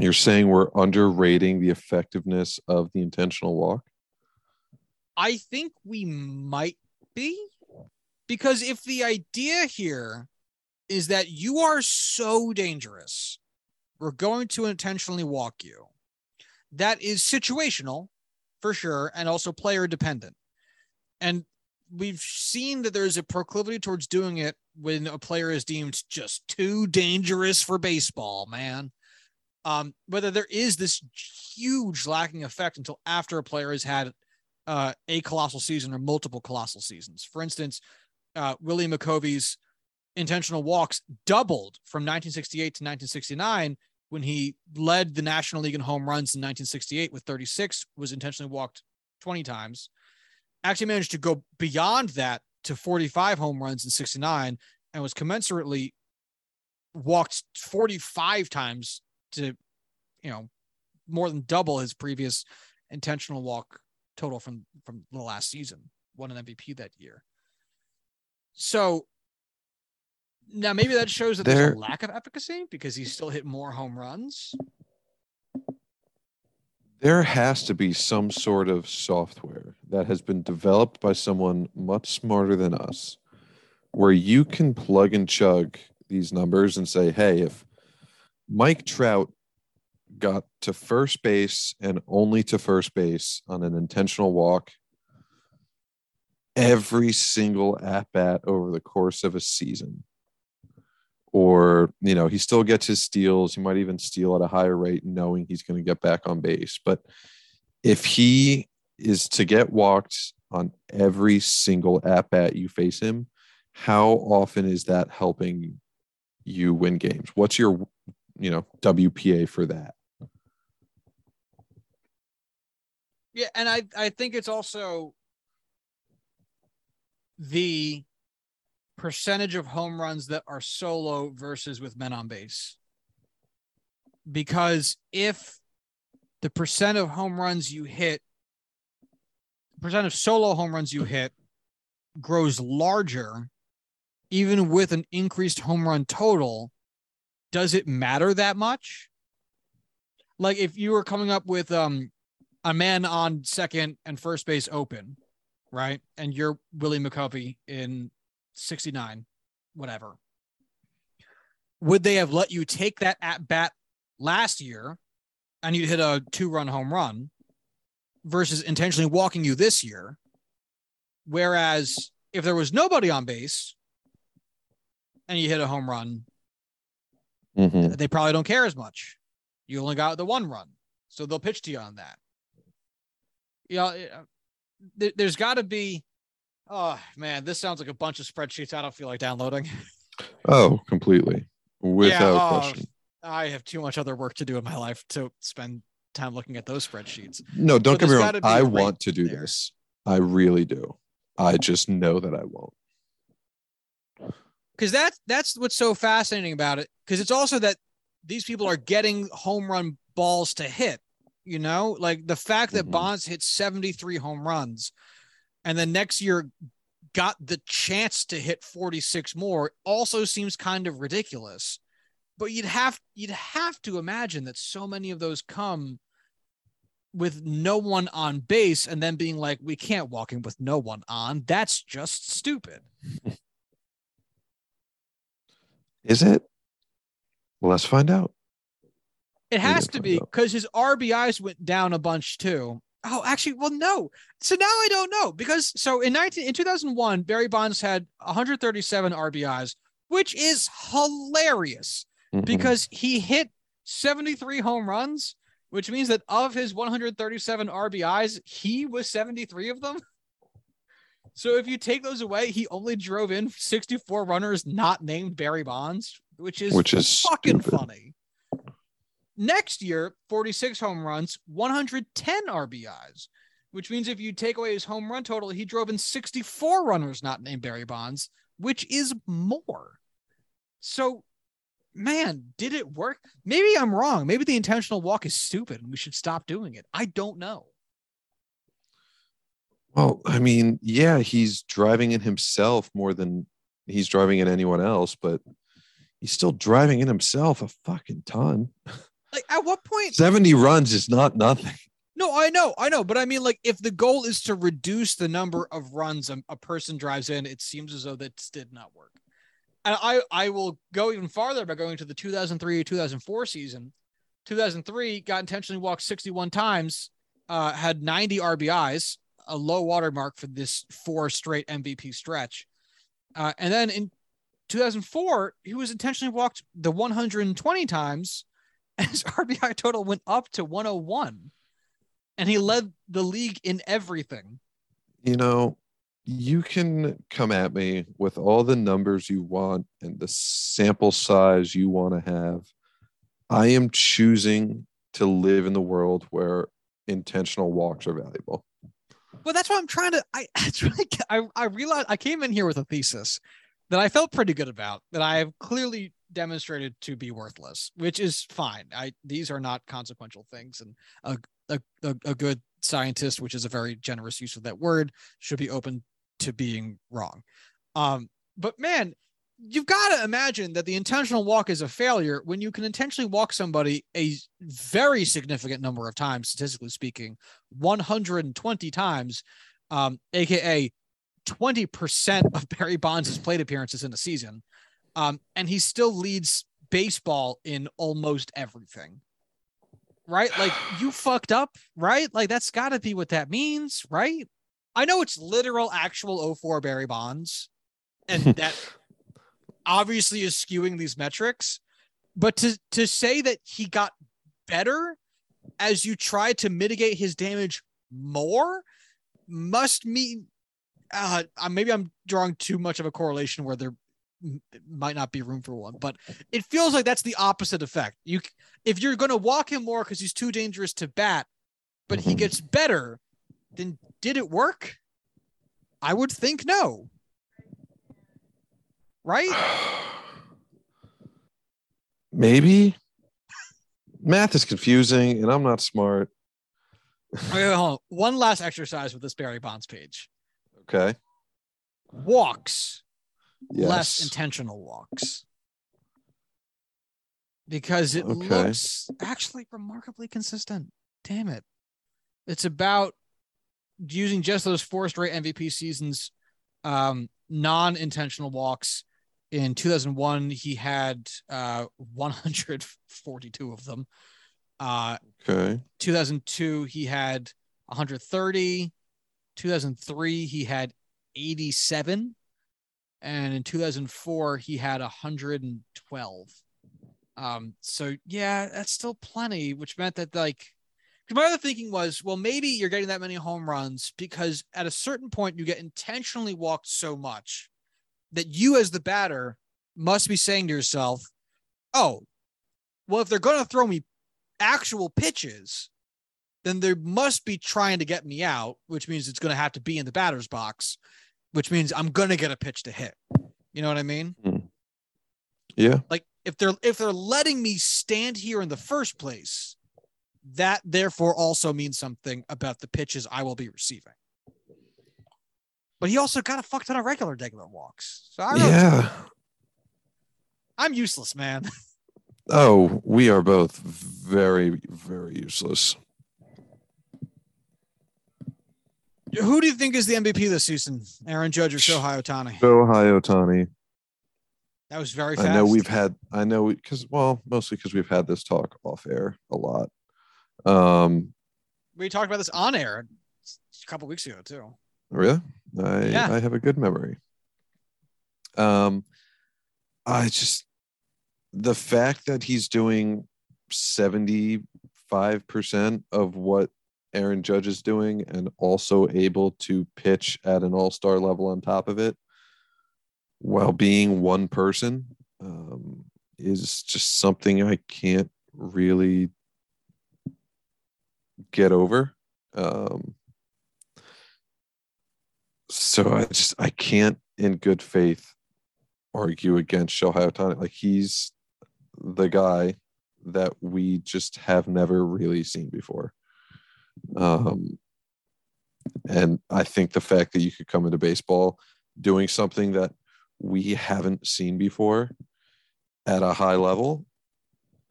You're saying we're underrating the effectiveness of the intentional walk?
I think we might be because if the idea here is that you are so dangerous, we're going to intentionally walk you. That is situational for sure and also player dependent. And we've seen that there's a proclivity towards doing it when a player is deemed just too dangerous for baseball, man. Um, whether there is this huge lacking effect until after a player has had uh, a colossal season or multiple colossal seasons. For instance, uh, Willie McCovey's intentional walks doubled from 1968 to 1969 when he led the National League in home runs in 1968 with 36, was intentionally walked 20 times. Actually managed to go beyond that to 45 home runs in 69 and was commensurately walked 45 times to, you know, more than double his previous intentional walk total from from the last season. Won an MVP that year. So Now maybe that shows that there's a lack of efficacy because he still hit more home runs.
there has to be some sort of software that has been developed by someone much smarter than us where you can plug and chug these numbers and say hey if mike trout got to first base and only to first base on an intentional walk every single at bat over the course of a season. Or you know he still gets his steals. He might even steal at a higher rate knowing he's going to get back on base. But if he is to get walked on every single at bat you face him how often is that helping you win games? What's your you know wpa for that
Yeah, and I I think it's also the percentage of home runs that are solo versus with men on base. Because if the percent of home runs you hit, percent of solo home runs you hit grows larger, even with an increased home run total, does it matter that much? Like if you were coming up with um a man on second and first base open, right? And you're Willie McCovey in 69, whatever. Would they have let you take that at bat last year and you'd hit a two run home run versus intentionally walking you this year? Whereas if there was nobody on base and you hit a home run,
Mhm.
they probably don't care as much. You only got the one run, so they'll pitch to you on that. You know, there, there's got to be. Oh man, this sounds like a bunch of spreadsheets. I don't feel like downloading.
oh completely without
oh,
question
I have too much other work to do in my life to spend time looking at those spreadsheets.
no don't
So
get me wrong i want to do
there.
this i really do i just know that i won't
because that's that's what's so fascinating about it because it's also that these people are getting home run balls to hit you know? Like the fact that
Mhm.
bonds hit 73 home runs and then next year got the chance to hit 46 more also seems kind of ridiculous. But you'd have you'd have to imagine that so many of those come with no one on base and then being like we can't walk in with no one on. That's just stupid
is it well let's find out
It has
gotta
be because his RBIs went down a bunch too. Oh, actually, well, no. So now I don't know because so in 19 in 2001, Barry Bonds had 137 RBIs, which is hilarious
Mhm.
because he hit 73 home runs, which means that of his 137 RBIs, he was 73 of them. So if you take those away, he only drove in 64 runners not named Barry Bonds, which is
which is
fucking
stupid.
funny. Next year, 46 home runs, 110 RBIs, which means if you take away his home run total, he drove in 64 runners not named Barry Bonds, which is more. So, man, did it work? Maybe I'm wrong. Maybe the intentional walk is stupid and we should stop doing it. I don't know.
Well, I mean, yeah, he's driving in himself more than he's driving in anyone else, but he's still driving in himself a fucking ton.
Like, at what point
70 runs is not nothing.
No, I know, I know, but I mean, like, if the goal is to reduce the number of runs a, a person drives in, it seems as though that did not work. And I, I will go even farther by going to the 2003 2004 season. 2003 got intentionally walked 61 times, uh, had 90 RBIs, a low water mark for this four straight MVP stretch. Uh, and then in 2004, he was intentionally walked the 120 times, and his RBI total went up to 101 and he led the league in everything.
You know, you can come at me with all the numbers you want and the sample size you want to have. I am choosing to live in the world where intentional walks are valuable.
Well, that's what I'm trying to. I really, I I realized I came in here with a thesis that I felt pretty good about that I have clearly demonstrated to be worthless, which is fine. I these are not consequential things, and a a, a, a good scientist, which is a very generous use of that word, should be open to being wrong. Um, but man, you've got to imagine that the intentional walk is a failure when you can intentionally walk somebody a very significant number of times, statistically speaking, 120 times, um, aka 20% of Barry Bonds' plate appearances in a season. Um, and he still leads baseball in almost everything. Right? Like you fucked up, right? Like that's got to be what that means, right? I know it's literal actual 04 Barry Bonds and that obviously is skewing these metrics, but to to say that he got better as you try to mitigate his damage more must mean uh, maybe I'm drawing too much of a correlation where there might not be room for one, but it feels like that's the opposite effect. You, if you're going to walk him more because he's too dangerous to bat, but he mm-hmm. gets better, then did it work? I would think no. Right?
Maybe. Math is confusing, and I'm not smart.
Okay, on. One last exercise with this Barry Bonds page.
Okay.
Walks yes. less intentional walks because it okay. looks actually remarkably consistent. Damn it. It's about using just those four straight MVP seasons, um, non intentional walks. In 2001, he had uh, 142 of them. Uh,
okay.
2002, he had 130. 2003, he had 87 and in 2004 he had 112 um so yeah that's still plenty which meant that like my other thinking was well maybe you're getting that many home runs because at a certain point you get intentionally walked so much that you as the batter must be saying to yourself oh well if they're going to throw me actual pitches then they must be trying to get me out which means it's going to have to be in the batter's box which means I'm gonna get a pitch to hit. You know what I mean?
Mm. Yeah.
Like if they're if they're letting me stand here in the first place, that therefore also means something about the pitches I will be receiving. But he also got a fuck ton of regular regular walks. So I
yeah.
I'm useless, man.
Oh, we are both very, very useless.
Who do you think is the MVP this season? Aaron Judge or Shohei Ohtani?
Shohei Ohtani.
That was very fast.
I know we've had, I know because, well, mostly because we've had this talk off air a lot. Um,
we talked about this on air a couple weeks ago too.
Really? I, yeah. I have a good memory. Um, I just, the fact that he's doing 75% of what Aaron Judge is doing and also able to pitch at an all star level on top of it while being one person um, is just something I can't really get over. Um, so I just I can't in good faith argue against Shohei Ohtani. Like he's the guy that we just have never really seen before. Um, and I think the fact that you could come into baseball doing something that we haven't seen before at a high level,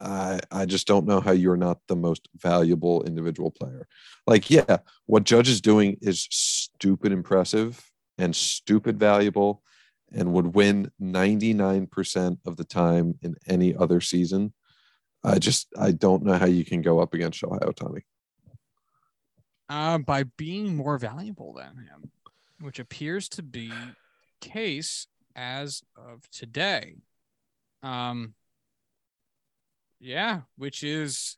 I I just don't know how you're not the most valuable individual player. Like, yeah, what Judge is doing is stupid impressive and stupid valuable and would win 99% of the time in any other season. I just I don't know how you can go up against Shohei Ohtani.
Uh, by being more valuable than him, which appears to be case as of today. Um, yeah, which is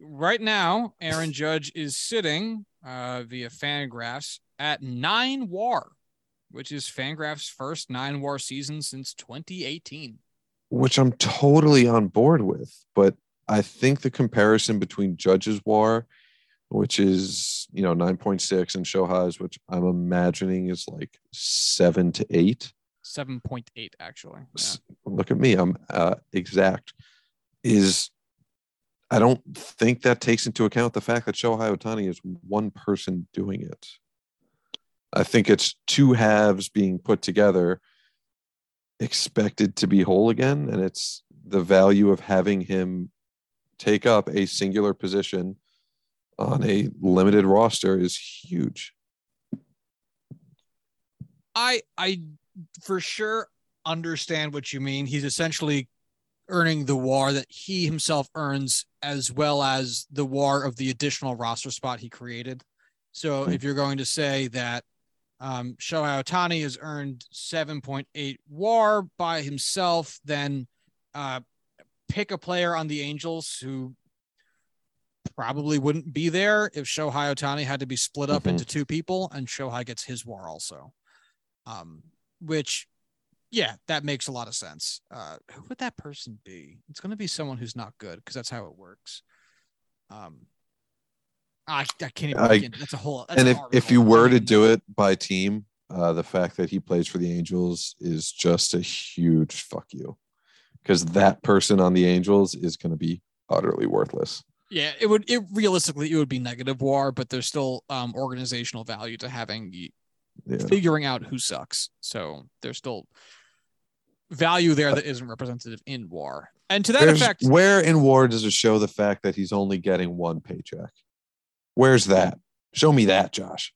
right now, Aaron Judge is sitting uh, via Fangraphs at nine WAR, which is Fangraphs' first nine WAR season since 2018.
Which I'm totally on board with, but I think the comparison between Judge's WAR which is you know 9.6 and Shohei's, which I'm imagining is like seven to eight.
7.8 actually. Yeah.
Look at me, I'm uh, exact. Is I don't think that takes into account the fact that Shohei Ohtani is one person doing it. I think it's two halves being put together expected to be whole again, and it's the value of having him take up a singular position on a limited roster is huge.
I I for sure understand what you mean. He's essentially earning the war that he himself earns as well as the war of the additional roster spot he created. So
Hmm.
if you're going to say that um, Shohei Ohtani has earned 7.8 war by himself, then uh, pick a player on the Angels who probably wouldn't be there if Shohei Ohtani had to be split up
Mhm.
into two people and Shohei gets his war also. Um, which yeah, that makes a lot of sense. Uh, who would that person be? It's going to be someone who's not good because that's how it works. Um, I, I can't even.
I-
That's a whole. That's
and if, if you were to do it by team, uh, the fact that he plays for the Angels is just a huge fuck you, because that person on the Angels is going to be utterly worthless.
yeah, it would. It realistically, it would be negative war, but there's still um organizational value to having
Yeah.
figuring out who sucks. So there's still value there that isn't representative in war. And to that
There's-
effect,
where in War does it show the fact that he's only getting one paycheck? Where's that? Show me that, Josh.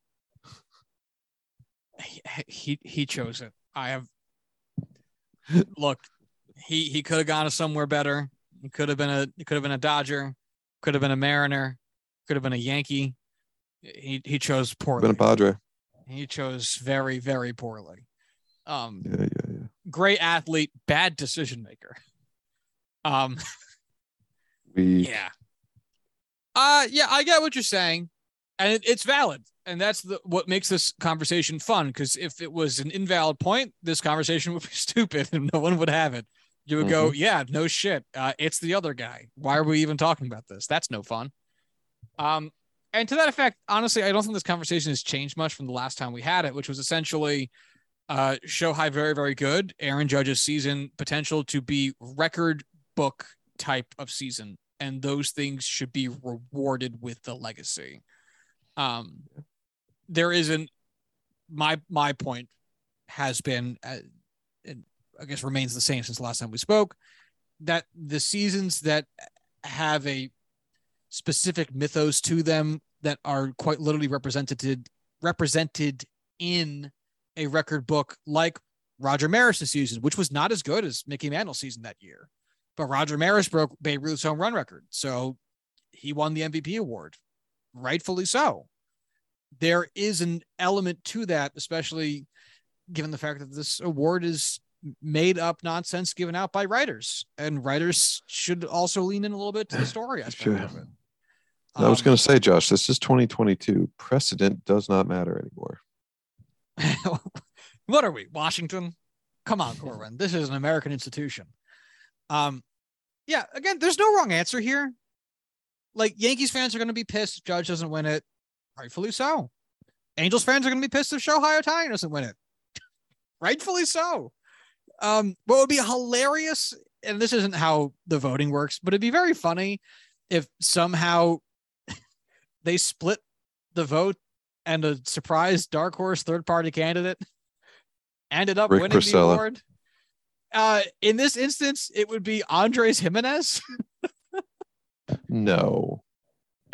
he he, he chose it. I have look. He he could have gone to somewhere better. He could have been a he could have been a Dodger, could have been a Mariner, could have been a Yankee. He he chose poorly.
Been a Padre.
he chose very very poorly. Um,
yeah, yeah.
Great athlete, bad decision maker. Um,
We
yeah. Uh yeah, I get what you're saying. And it, it's valid. And that's the what makes this conversation fun. Because if it was an invalid point, this conversation would be stupid and no one would have it. You would go, yeah, no shit. Uh, it's the other guy. Why are we even talking about this? That's no fun. Um, and to that effect, honestly, I don't think this conversation has changed much from the last time we had it, which was essentially uh Shohei very, very good. Aaron Judge's season potential to be record book type of season and those things should be rewarded with the legacy um there isn't my my point has been uh, i guess remains the same since the last time we spoke that the seasons that have a specific mythos to them that are quite literally represented represented in a record book like Roger Maris' season, which was not as good as Mickey Mantle's season that year. But Roger Maris broke Babe Ruth's home run record. So he won the MVP award, rightfully so. There is an element to that, especially given the fact that this award is made up nonsense given out by writers, and writers should also lean in a little bit to the story aspect
Sure.
of it.
I was
Um,
going to say, Josh, this is 2022. Precedent does not matter anymore.
what are we, Washington? Come on, Corwin. This is an American institution. Um, yeah. Again, there's no wrong answer here. Like Yankees fans are going to be pissed if Judge doesn't win it, rightfully so. Angels fans are going to be pissed if Shohei Ohtani doesn't win it, rightfully so. Um, what would be hilarious, and this isn't how the voting works, but it'd be very funny if somehow they split the vote and a surprise dark horse third party candidate ended up
Rick
winning the
Porcello.
award. Uh, in this instance, it would be Andres Giménez.
No.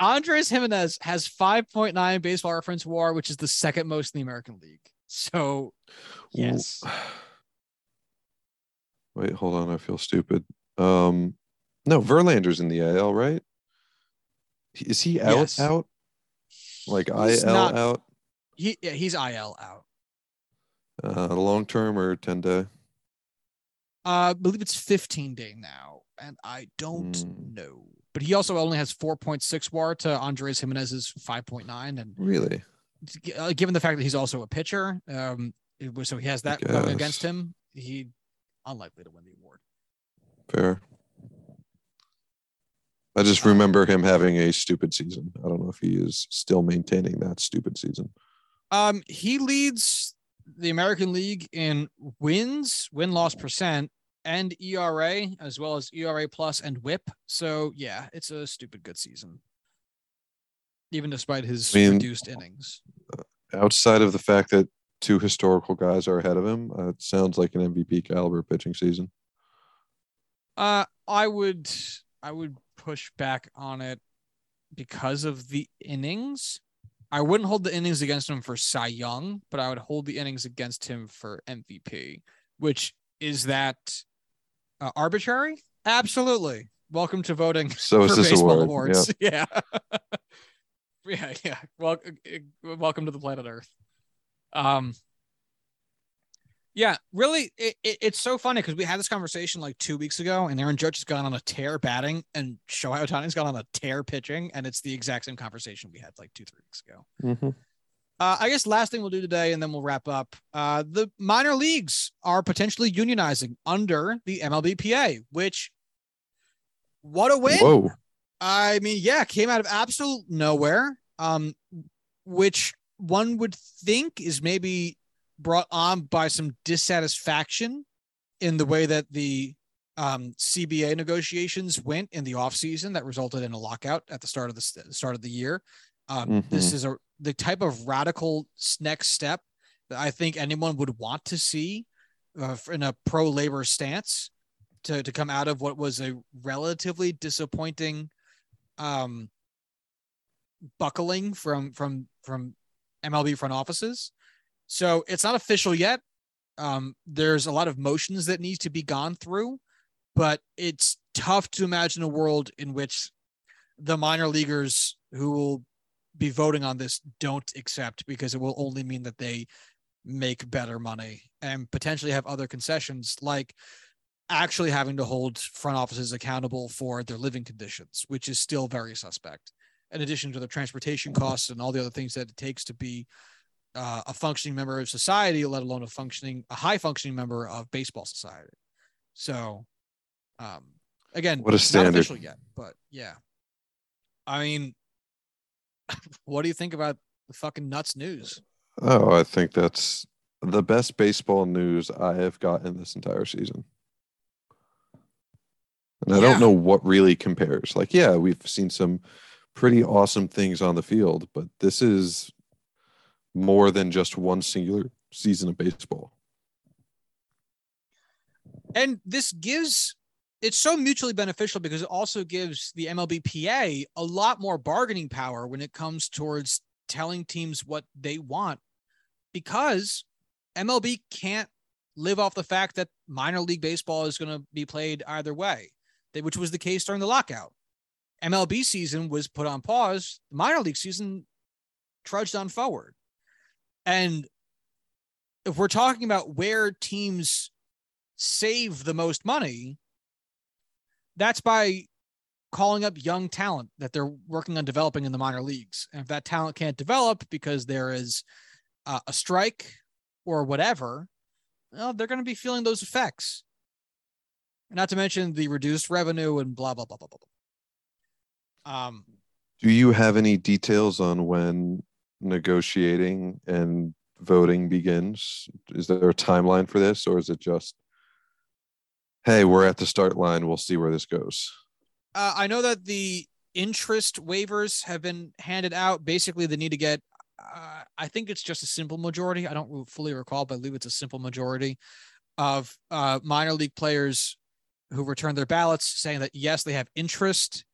Andres Giménez has 5.9 baseball reference war, which is the second most in the American League. So, yes.
Wait, hold on. I feel stupid. Um, no, Verlander's in the AL, right? Is he out?
Yes.
Out? Like
He's
IL
not-
out?
He yeah, he's IL out.
Uh, long term or 10 day?
Uh, I believe it's 15 day now, and I don't
Hmm.
know. But he also only has 4.6 WAR to Andres Giménez's 5.9, and
Really?
uh, given the fact that he's also a pitcher, um, it so he has that going against him. He unlikely to win the award.
Fair. I just remember him having a stupid season. I don't know if he is still maintaining that stupid season.
Um, he leads the American League in wins, win loss percent, and ERA, as well as ERA plus and WHIP. So yeah, it's a stupid good season, even despite his
I mean-
reduced innings.
Outside of the fact that two historical guys are ahead of him, uh, it sounds like an MVP caliber pitching season.
Uh, I would I would push back on it because of the innings. I wouldn't hold the innings against him for Cy Young, but I would hold the innings against him for MVP. Which is that uh, arbitrary? Absolutely. Welcome to voting
So is
for
this
baseball
award?
awards. Yeah. yeah, yeah. Well, uh, welcome to the planet Earth. Um, yeah, really, it, it, it's so funny because we had this conversation like two weeks ago, and Aaron Judge has gone on a tear batting, and Shohei Ohtani's gone on a tear pitching, and it's the exact same conversation we had like two, three weeks ago.
Mm-hmm.
Uh, I guess last thing we'll do today, and then we'll wrap up. Uh, the minor leagues are potentially unionizing under the MLBPA, which what a win!
Whoa.
I mean, yeah, came out of absolute nowhere. Um, which one would think is maybe brought on by some dissatisfaction in the way that the um, CBA negotiations went in the offseason that resulted in a lockout at the start of the start of the year. Um, This is a the type of radical next step that I think anyone would want to see uh, in a pro labor stance to to come out of what was a relatively disappointing um, buckling from from from MLB front offices. So it's not official yet. Um, there's a lot of motions that needs to be gone through, but it's tough to imagine a world in which the minor leaguers who will be voting on this don't accept because it will only mean that they make better money and potentially have other concessions like actually having to hold front offices accountable for their living conditions, which is still very suspect. In addition to the transportation costs and all the other things that it takes to be uh, a functioning member of society, let alone a functioning, a high functioning member of baseball society. So, um, again,
What a standard.
Not official yet, but yeah. I mean, what do you think about the fucking nuts news?
Oh, I think that's the best baseball news I have gotten this entire season. And I
Yeah.
don't know what really compares. Like, yeah, we've seen some pretty awesome things on the field, but this is more than just one singular season of baseball.
And this gives it's so mutually beneficial because it also gives the MLBPA a lot more bargaining power when it comes towards telling teams what they want because MLB can't live off the fact that minor league baseball is going to be played either way, which was the case during the lockout. MLB season was put on pause, the minor league season trudged on forward. And if we're talking about where teams save the most money, that's by calling up young talent that they're working on developing in the minor leagues. And if that talent can't develop because there is uh, a strike or whatever, well, they're going to be feeling those effects. Not to mention the reduced revenue and blah blah blah blah blah. Um,
Do you have any details on when negotiating and voting begins? Is there a timeline for this, or is it just, hey, we're at the start line, we'll see where this goes?
Uh, I know that the interest waivers have been handed out. Basically, they need to get. Uh, I think it's just a simple majority. I don't fully recall, but I believe it's a simple majority of uh, minor league players who return their ballots saying that yes, they have interest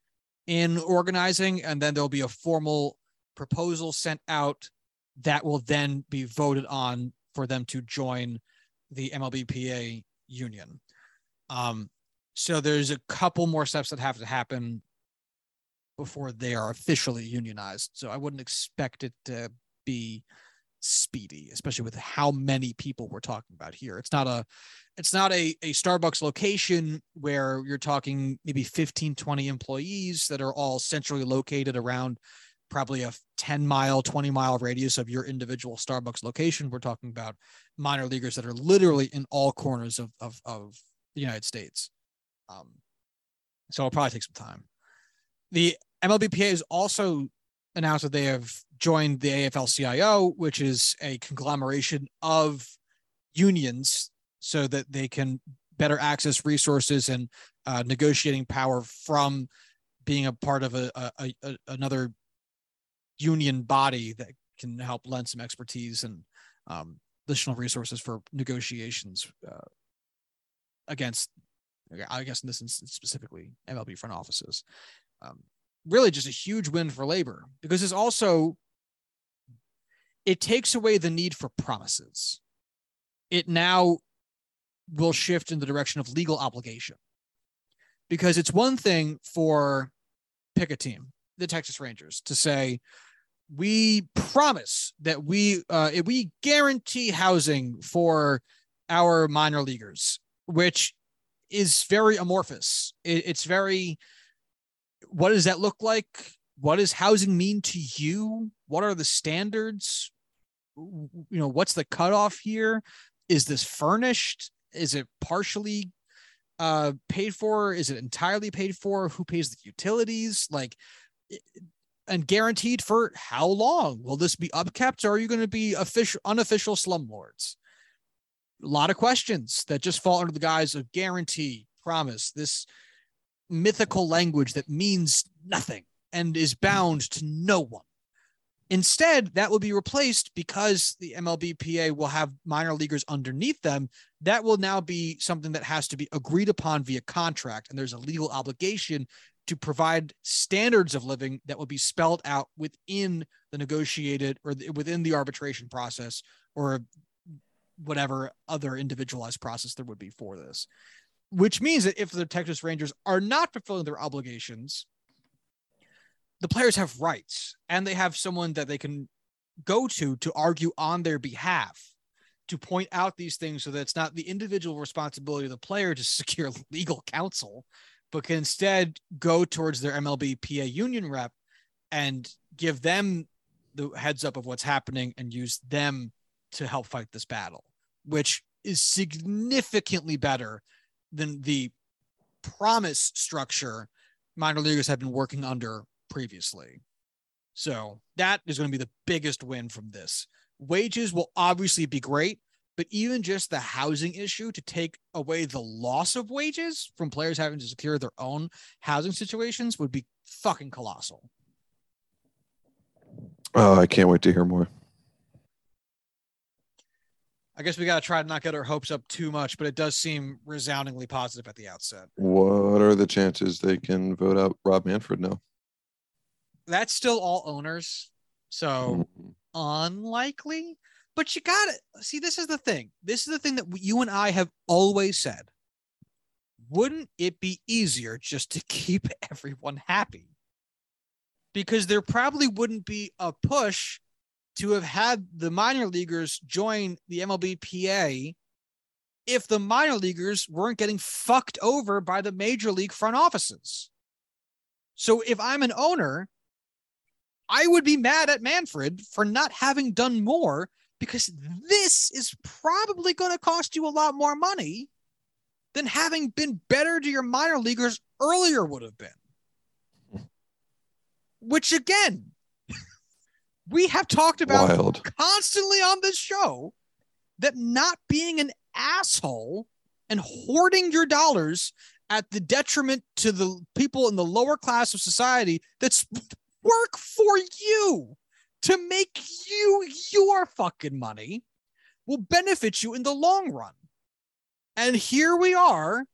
in organizing, and then there'll be a formal proposal sent out that will then be voted on for them to join the MLBPA union. Um, so there's a couple more steps that have to happen before they are officially unionized. So I wouldn't expect it to be speedy, especially with how many people we're talking about here. It's not a it's not a, a Starbucks location where you're talking maybe 15, 20 employees that are all centrally located around probably a 10 mile, 20 mile radius of your individual Starbucks location. We're talking about minor leaguers that are literally in all corners of, of, of the United States. Um, so it'll probably take some time. The MLBPA has also announced that they have joined the AFL-CIO, which is a conglomeration of unions, so that they can better access resources and uh, negotiating power from being a part of a, a, a another union body that can help lend some expertise and um, additional resources for negotiations uh, against, I guess in this instance specifically, MLB front offices. Um, really, just a huge win for labor because it's also it takes away the need for promises. It now will shift in the direction of legal obligation because it's one thing for pick a team, the Texas Rangers, to say we promise that we uh, we guarantee housing for our minor leaguers, which is very amorphous. It, it's very what does that look like? What does housing mean to you? What are the standards? You know, what's the cutoff here? Is this furnished? Is it partially uh, paid for? Is it entirely paid for? Who pays the utilities? Like, and guaranteed for how long? Will this be upkept or are you going to be official, unofficial slumlords? A lot of questions that just fall under the guise of guarantee, promise, this mythical language that means nothing and is bound to no one. Instead, that will be replaced because the MLBPA will have minor leaguers underneath them. That will now be something that has to be agreed upon via contract, and there's a legal obligation to provide standards of living that will be spelled out within the negotiated or the, within the arbitration process or whatever other individualized process there would be for this. Which means that if the Texas Rangers are not fulfilling their obligations, the players have rights and they have someone that they can go to to argue on their behalf to point out these things so that it's not the individual responsibility of the player to secure legal counsel but can instead go towards their MLBPA union rep and give them the heads up of what's happening and use them to help fight this battle, which is significantly better than the promise structure minor leaguers have been working under previously. So that is going to be the biggest win from this. Wages will obviously be great, but even just the housing issue to take away the loss of wages from players having to secure their own housing situations would be fucking colossal.
Oh, I can't wait to hear more.
I guess we got to try to not get our hopes up too much, but it does seem resoundingly positive at the outset.
What are the chances they can vote out Rob Manfred now?
That's still all owners. So mm-hmm. unlikely. But you got to see, this is the thing. This is the thing that you and I have always said. Wouldn't it be easier just to keep everyone happy? Because there probably wouldn't be a push to have had the minor leaguers join the MLBPA if the minor leaguers weren't getting fucked over by the major league front offices. So if I'm an owner, I would be mad at Manfred for not having done more because this is probably going to cost you a lot more money than having been better to your minor leaguers earlier would have been. Which again, we have talked about Wild. constantly on this show that not being an asshole and hoarding your dollars at the detriment to the people in the lower class of society that's work for you to make you your fucking money will benefit you in the long run. And here we are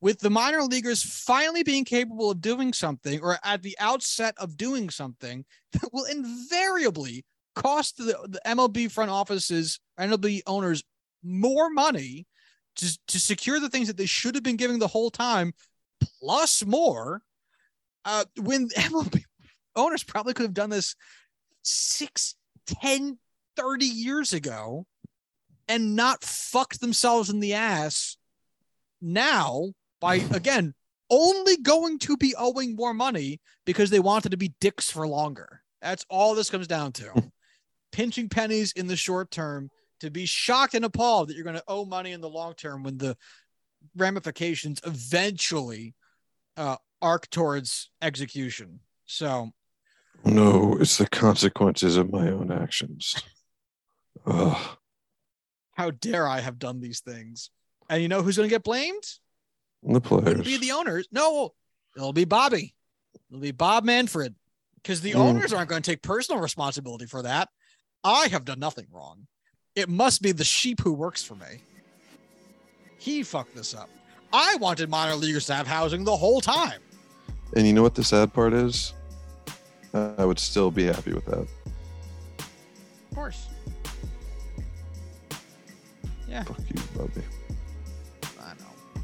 with the minor leaguers finally being capable of doing something or at the outset of doing something that will invariably cost the, the MLB front offices, MLB owners more money to, to secure the things that they should have been giving the whole time, plus more. Uh, when MLB owners probably could have done this six, 10, 30 years ago and not fucked themselves in the ass now by, again, only going to be owing more money because they wanted to be dicks for longer. That's all this comes down to. Pinching pennies in the short term to be shocked and appalled that you're going to owe money in the long term when the ramifications eventually uh, arc towards execution. So
no, it's the consequences of my own actions. Ugh.
How dare I have done these things? And you know who's going to get blamed?
The players.
Wouldn't be the owners. No, it'll be Bobby. It'll be Bob Manfred because the mm. owners aren't going to take personal responsibility for that. I have done nothing wrong. It must be the sheep who works for me. He fucked this up. I wanted minor leaguers to have housing the whole time.
And you know what the sad part is? I would still be happy with that.
Of course. Yeah.
Fuck you, Bubby.
I know.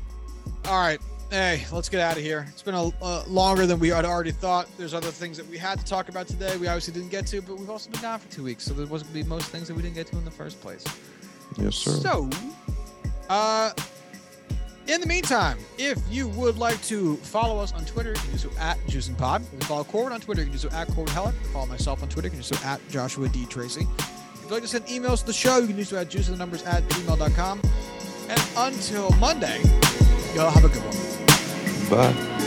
All right. Hey, let's get out of here. It's been a uh, longer than we had already thought. There's other things that we had to talk about today. We obviously didn't get to, but we've also been gone for two weeks, so there was going to be most things that we didn't get to in the first place.
Yes, sir.
So, uh, in the meantime, if you would like to follow us on Twitter, you can do so at Juice and Pod. If you follow Cord on Twitter, you can do so at Cord Heller. Follow myself on Twitter, you can do so at Joshua D. Tracy. If you'd like to send emails to the show, you can do so at juice and the numbers at gmail.com. And until Monday, y'all have a good one.
Bye.